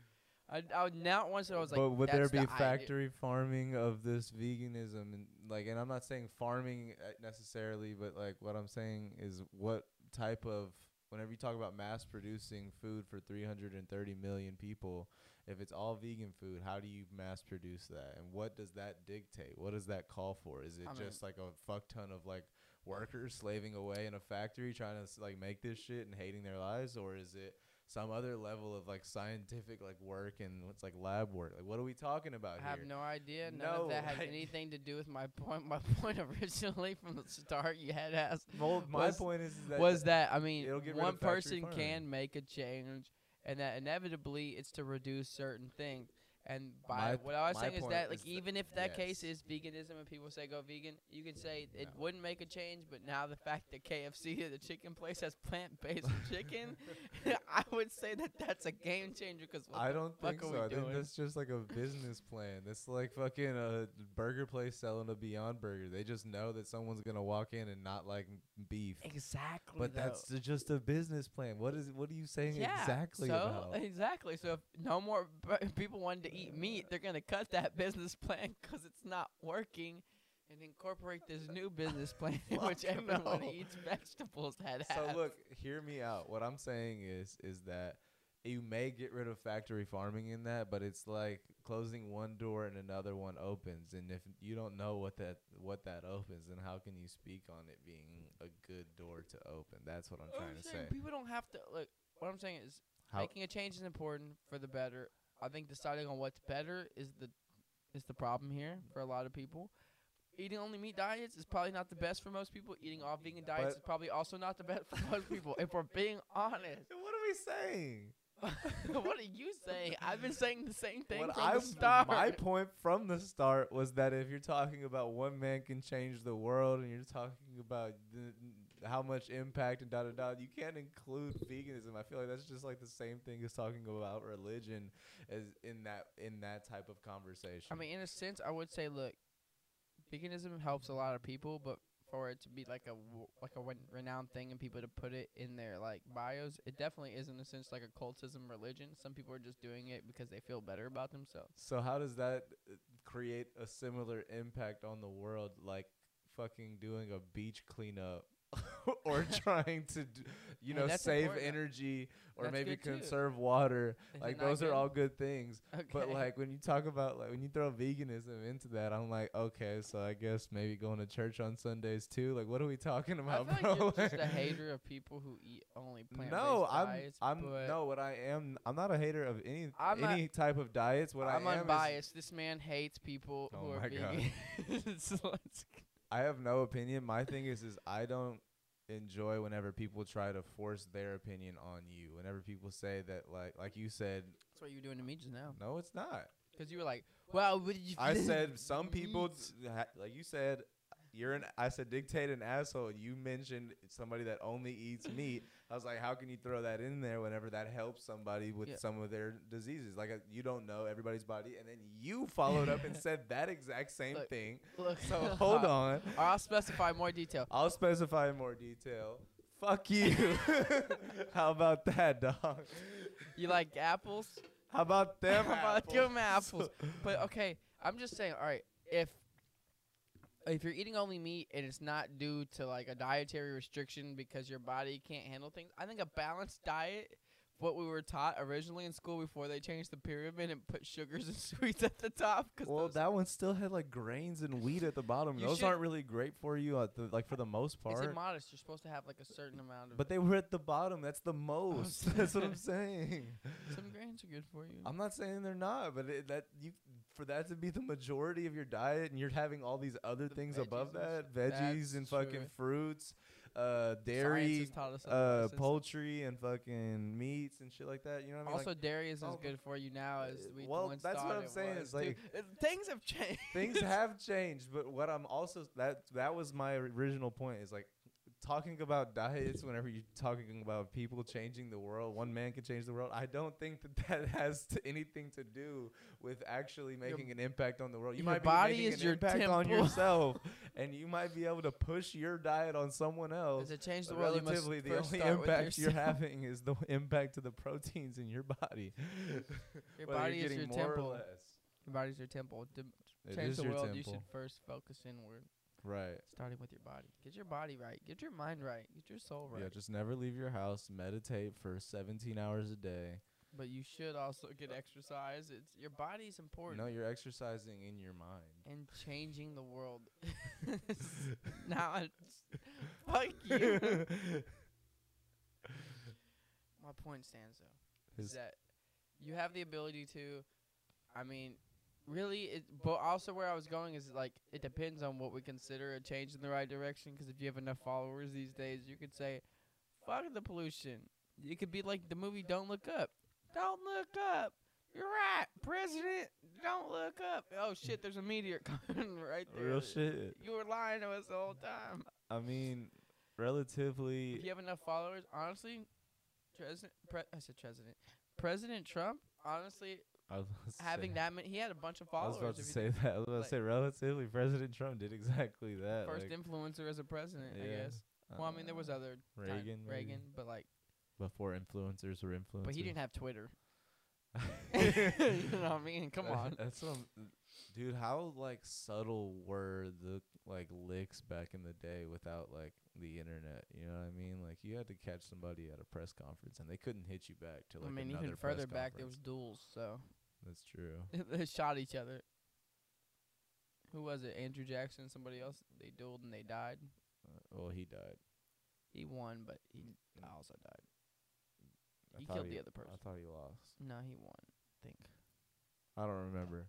I, I would not once I was like, but would there "That's be the idea." factory farming of this veganism and like? And I'm not saying farming uh, necessarily, but like what I'm saying is what type of whenever you talk about mass producing food for 330 million people, if it's all vegan food, how do you mass produce that? And what does that dictate? What does that call for? Is it I mean- just like a fuck ton of like workers slaving away in a factory trying to like make this shit and hating their lives, or is it some other level of like scientific like work and what's like lab work? Like what are we talking about here? I have no idea. None No, of that has like- anything to do with my point. My (laughs) point originally from the start you had asked Well, my was- point is, is that was that I mean it'll get rid one of factory person farming. can make a change, and that inevitably it's to reduce certain things. And by My- what I was saying is that like is even if that case is veganism and people say go vegan, you could say it No. wouldn't make a change. But now the fact that KFC, (laughs) the chicken place, has plant-based (laughs) chicken, (laughs) I would say that that's a game changer. Because I don't think so. I think that's just like a business plan. That's like fucking a burger place selling a Beyond Burger. They just know that someone's gonna walk in and not like beef. exactly. But though. that's just a business plan. What is? What are you saying yeah, exactly so, about? Exactly. So if no more b- people wanted to eat meat, they're gonna cut that (laughs) business plan because it's not working, and incorporate this new business (laughs) plan in which everyone no. eats (laughs) vegetables. Had So look, hear me out. What I'm saying is, is that you may get rid of factory farming in that, but it's like closing one door and another one opens. And if you don't know what that what that opens, then how can you speak on it being a good door to open? That's what I'm I'm trying to say. People don't have to look. What I'm saying is How making a change is important for the better. I think deciding on what's better is the is the problem here for a lot of people. Eating only meat diets is probably not the best for most people. Eating all vegan diets But- is probably also not the best for most people. If we're being (laughs) honest. what are we saying? (laughs) what are you saying? I've been saying the same thing What from I- the start. My point from the start was that if you're talking about one man can change the world, and you're talking about the, how much impact and da da da, you can't include veganism. I feel like that's just like the same thing as talking about religion, as in that in that type of conversation. I mean, in a sense, I would say, look, veganism helps a lot of people, but for it to be like a like a renowned thing and people to put it in their like bios, it definitely is in a sense like a cultism religion. Some people are just doing it because they feel better about themselves. so how does that uh, create a similar impact on the world, like fucking doing a beach cleanup? (laughs) or (laughs) trying to, d- you Hey, know, save important. energy, or That's maybe good too. conserve water. (laughs) Like those are all good things. Okay. But like when you talk about like when you throw veganism into that, I'm like, okay, so I guess maybe going to church on Sundays too. Like, what are we talking I about, feel bro? like you're just a hater of people who eat only plant-based no, I'm diets. I'm but no. What I am, I'm not a hater of any I'm any type of diets. What I'm I am unbiased. This man hates people oh who Oh are my God. vegan. I have no opinion. My thing is, is I don't enjoy whenever people try to force their opinion on you. Whenever people say that, like, like you said, That's what you were doing to me just now. no, it's not. Because you were like, well, what did you I (laughs) said some people, (laughs) like you said, you're an. I said dictate an asshole. You mentioned somebody that only eats (laughs) meat. I was like, how can you throw that in there whenever that helps somebody with Yeah. some of their diseases? Like uh, you don't know everybody's body, and then you followed up and (laughs) said that exact same Look, thing. Look, So hold (laughs) on, Or I'll specify more detail. I'll specify more detail. Fuck you. how about that, dog? You like apples? How about them? How about apples? them apples? But okay, I'm just saying. All right, if if you're eating only meat and it's not due to like a dietary restriction because your body can't handle things, I think a balanced diet. What we were taught originally in school before they changed the pyramid and put sugars and (laughs) sweets at the top. Cause Well, that one still had like grains and wheat at the bottom. You Those should- aren't really great for you, at the, like for the most part. it's part. immodest. You're supposed to have like a certain amount of. But they were at the bottom. That's the most. (laughs) That's what I'm saying. some grains are good for you. I'm not saying they're not, but it, that you for that to be the majority of your diet, and you're having all these other The things above that veggies that's and fucking true. fruits, uh, Science dairy, has taught us uh, poultry, and fucking meats and shit like that. You know what I mean? Also, Like, dairy isn't as oh, good for you now as uh, we well, once that's what I'm it saying, was, it's like- dude. (laughs) Things have changed. things have changed, but what I'm also that that was my original point is like talking about diets whenever you're talking about people changing the world one man can change the world i don't think that that (laughs) has to anything to do with actually making an impact on the world. You your might body be making is an your impact on temple. yourself (laughs) and you might be able to push your diet on someone else to change the world, relatively the only impact you're having is the (laughs) impact to the proteins in your body. Your body is your getting more or temple. Your body's your temple. To It change is the your world, you should first focus inward, right starting with your body. Get your body right. Get your mind right. Get your soul right. Yeah, just never leave your house. Meditate for 17 hours a day. but you should also get exercise. It's your body's important. No, you're exercising in your mind. and changing the world. (laughs) now fuck you. (laughs) My point stands though. Is that you have the ability to I mean really it but also where I was going is like it depends on what we consider a change in the right direction cuz if you have enough followers these days you could say fuck the pollution. You could be like the movie Don't Look Up. Don't look up. You're right, President. Don't look up. Oh shit, there's a meteor (laughs) coming right there. Real shit. You were lying to us the whole time. I mean, relatively. If you have enough followers, honestly, President, pre- I said President, President Trump, honestly, I was (laughs) having that many, he had a bunch of I followers. was about to say that. I was about like- to say, relatively, President Trump did exactly that. first like, influencer as a president, I guess. Well, I mean, there was uh, other Reagan, maybe. Reagan, but like, before influencers were influencers. but he didn't have Twitter. (laughs) (laughs) you know what I mean? Come on. That's I'm, dude. How like subtle were the like licks back in the day without like the internet? You know what I mean? Like you had to catch somebody at a press conference and they couldn't hit you back to like I mean, even further back, there was duels, so That's true. (laughs) they shot each other. Who was it? Andrew Jackson, somebody else? They dueled and they died. Uh, well, he died. He won, but he also died. I He killed the other person. I thought he lost. No, he won. I think. I don't remember.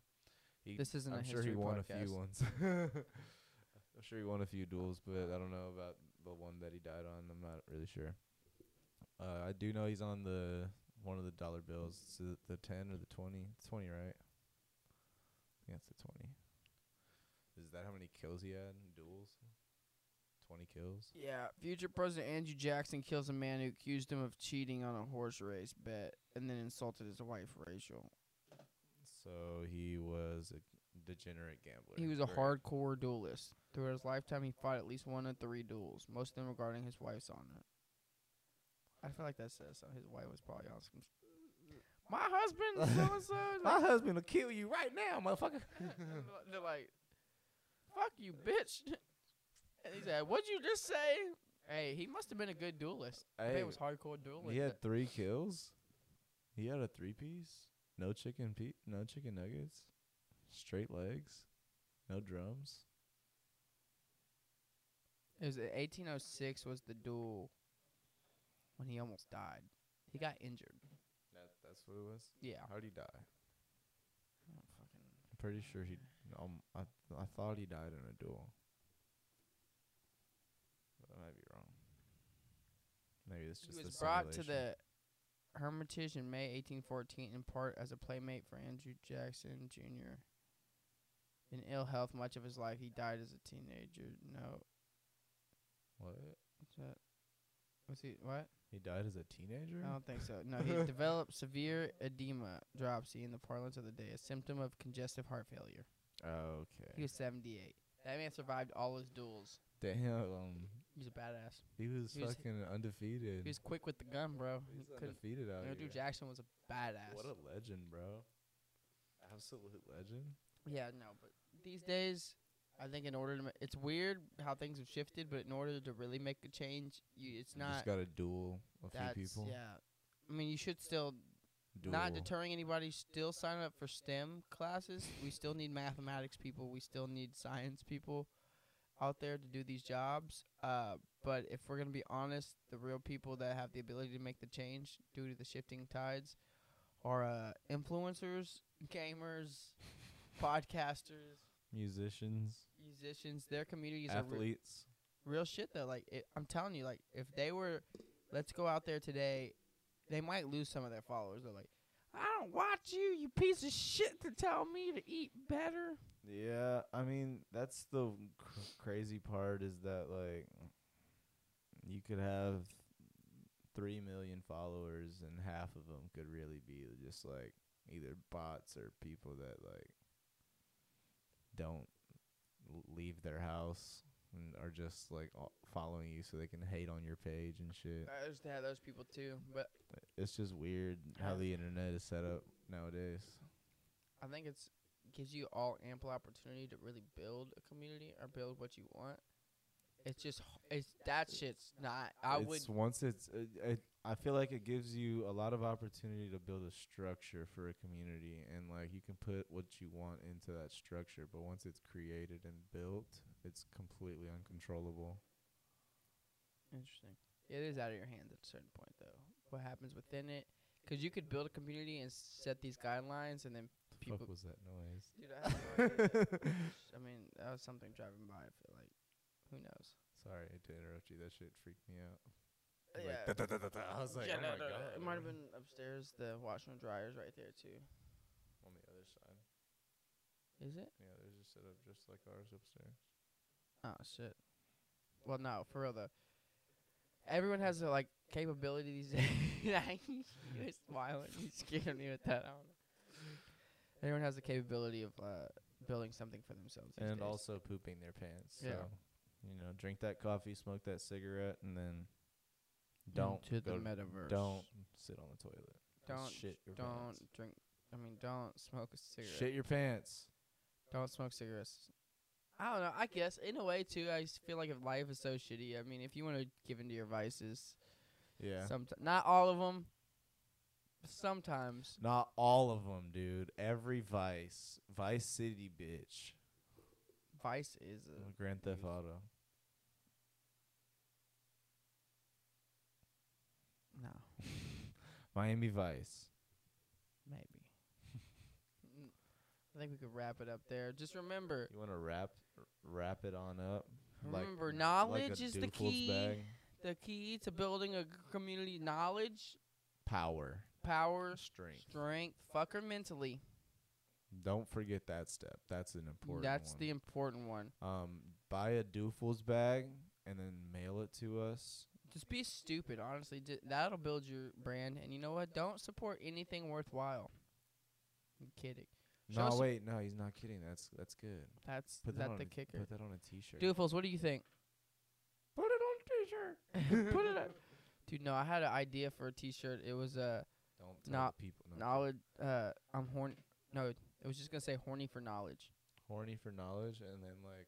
He, This isn't a I'm sure he won a few ones. (laughs) I'm sure he won a few duels, but I don't know about the one that he died on. I'm not really sure. Uh, I do know he's on the one of the dollar bills. It's the, the ten or the twenty. It's twenty, right? I think it's the twenty. Is that how many kills he had in duels? Twenty kills. Yeah, future President Andrew Jackson kills a man who accused him of cheating on a horse race bet and then insulted his wife, Rachel. So he was a degenerate gambler. He was a hardcore duelist. Throughout his lifetime, he fought at least one of three duels, most of them regarding his wife's honor. I feel like that says so. His wife was probably on some. My husband, so and so. My husband will kill you right now, motherfucker. (laughs) They're like, "Fuck you, bitch." And he said, "What'd you just say?" Hey, he must have been a good duelist. Hey, it was hardcore duelist. He had three kills. He had a three piece. No chicken pe- no chicken nuggets. Straight legs. No drums. It was uh, 1806 was the duel when he almost died. He got injured. That that's what it was. Yeah. How'd he die? I don't fucking. I'm pretty sure he. Um, I I thought he died in a duel. But I might be wrong. Maybe it's just He a was brought to the Hermitage in May 1814 in part as a playmate for Andrew Jackson Jr. In ill health much of his life, he died as a teenager. No, What? what's that? Was he what? He died as a teenager. I don't think so. No, he (laughs) developed severe edema, dropsy in the parlance of the day, a symptom of congestive heart failure. okay. He was 78. That man survived all his duels. Damn. Um, He's a badass. he was He was- fucking undefeated. He was quick with the gun, bro. He He's couldn't. undefeated out Andrew here. Jackson was a badass. What a legend, bro. Absolute legend. Yeah, no, but these days, I think in order to, ma- it's weird how things have shifted, but in order to really make a change, you, it's You not. just got to duel a that's few people. yeah. I mean, you should still Duel. not deterring anybody. Still sign up for STEM classes. We still need mathematics people. We still need science people out there to do these jobs. Uh, but if we're gonna be honest, the real people that have the ability to make the change due to the shifting tides are uh, influencers, gamers, (laughs) podcasters, Musicians, musicians. Their communities are re- athletes. real shit though. Like it, I'm telling you, like if they were, let's go out there today, they might lose some of their followers. They're like, I don't watch you, you piece of shit, to tell me to eat better. Yeah, I mean that's the cr- crazy part is that like you could have three million followers and half of them could really be just like either bots or people that like don't leave their house and are just like following you so they can hate on your page and shit. I used to have those people too, but It's just weird how the internet is set up nowadays. I think it's gives you all ample opportunity to really build a community or build what you want. It's just it's that shit's not. I would once it's uh, it, it, I feel like it gives you a lot of opportunity to build a structure for a community and like you can put what you want into that structure but once it's created and built it's completely uncontrollable Interesting. It is out of your hands at a certain point, though. What happens within it? Because you could build a community and set these guidelines, and then the people. fuck was that noise Dude, I, no. (laughs) I mean, that was something driving by. I feel like, who knows? sorry to interrupt you that shit freaked me out It Yeah. like, "Da-da-da-da-da." I was like Yeah, oh no, my no, no, god It might have been upstairs. The washer and dryer's right there too. on the other side Is it? yeah there's a setup just like ours upstairs Oh shit. Well, no, for real though. Everyone has a like capability these (laughs) days. you was smiling. You scared me with that. I don't know. Everyone has the capability of uh, building something for themselves. These and days. also pooping their pants so Yeah. you know drink that coffee smoke that cigarette and then don't to the go metaverse. Don't sit on the toilet. Don't shit your don't pants. drink. I mean, don't smoke a cigarette. Shit your pants. Don't smoke cigarettes. I don't know. I guess in a way too. I feel like if life is so shitty. I mean, if you want to give into your vices, Yeah. Sometimes, not all of them. Sometimes. Not all of them, dude. Every Vice, Vice City, bitch. Vice is a. Grand Theft Auto. No, Miami Vice. maybe. I think we could wrap it up there. Just remember, You want to wrap wrap it on up? remember, like knowledge a is the key. Bag? The key to building a community. Knowledge, Power, power, strength. strength, fucker mentally. Don't forget that step. That's an important. That's one. the important one. um. Buy a Doofel's bag and then mail it to us. Just be stupid, honestly. J- that'll build your brand. And you know what? Don't support anything worthwhile. I'm kidding. No, some- wait, no, he's not kidding. That's that's good. That's Put that that on the a, kicker. Put that on a T-shirt. Doofles, what do you think? Put it on a T-shirt. (laughs) Put it on. Dude, no, I had an idea for a T-shirt. It was uh, Don't tell Not- people. No, knowledge. Uh, I'm horny. No, it was just gonna say horny for knowledge. horny for knowledge, and then like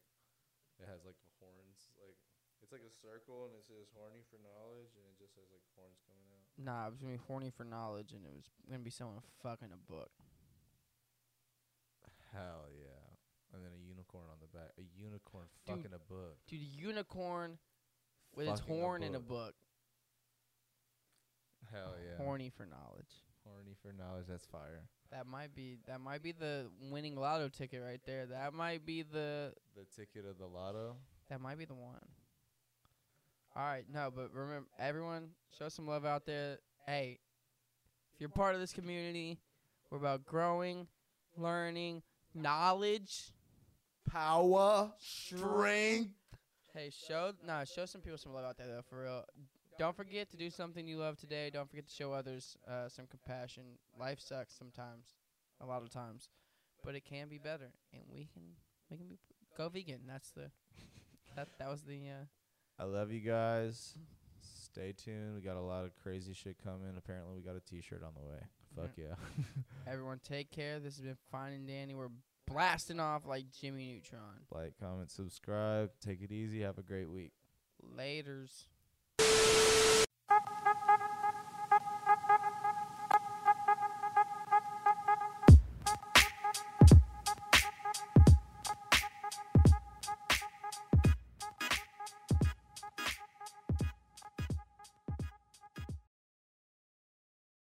it has like the horns, like it's like a circle, and it says horny for knowledge, and it just has like horns coming out. Nah, it was gonna be horny for knowledge, and it was gonna be someone fucking a book. Hell yeah! And then a unicorn on the back. A unicorn Dude, fucking a book. Dude, a unicorn with its Fucking a horn in a book. book. Hell yeah! Horny for knowledge. Horny for knowledge. That's fire. That might be that might be the winning lotto ticket right there. That might be the The ticket of the lotto. that might be the one. All right, no, but remember everyone show some love out there. Hey, if you're part of this community, we're about growing, learning, knowledge, Power, strength. Hey, show nah, show some people some love out there though, for real. Don't forget to do something you love today. Don't forget to show others uh, some compassion. Life sucks sometimes, a lot of times, but it can be better, and we can we can be go vegan. That's the (laughs) that that was the uh, I love you guys. Stay tuned. We got a lot of crazy shit coming. Apparently, we got a T-shirt on the way. Mm-hmm. Fuck yeah. (laughs) everyone. Take care. This has been Fine and Danny. We're blasting off like Jimmy Neutron. like, comment, subscribe. Take it easy. Have a great week. Laters.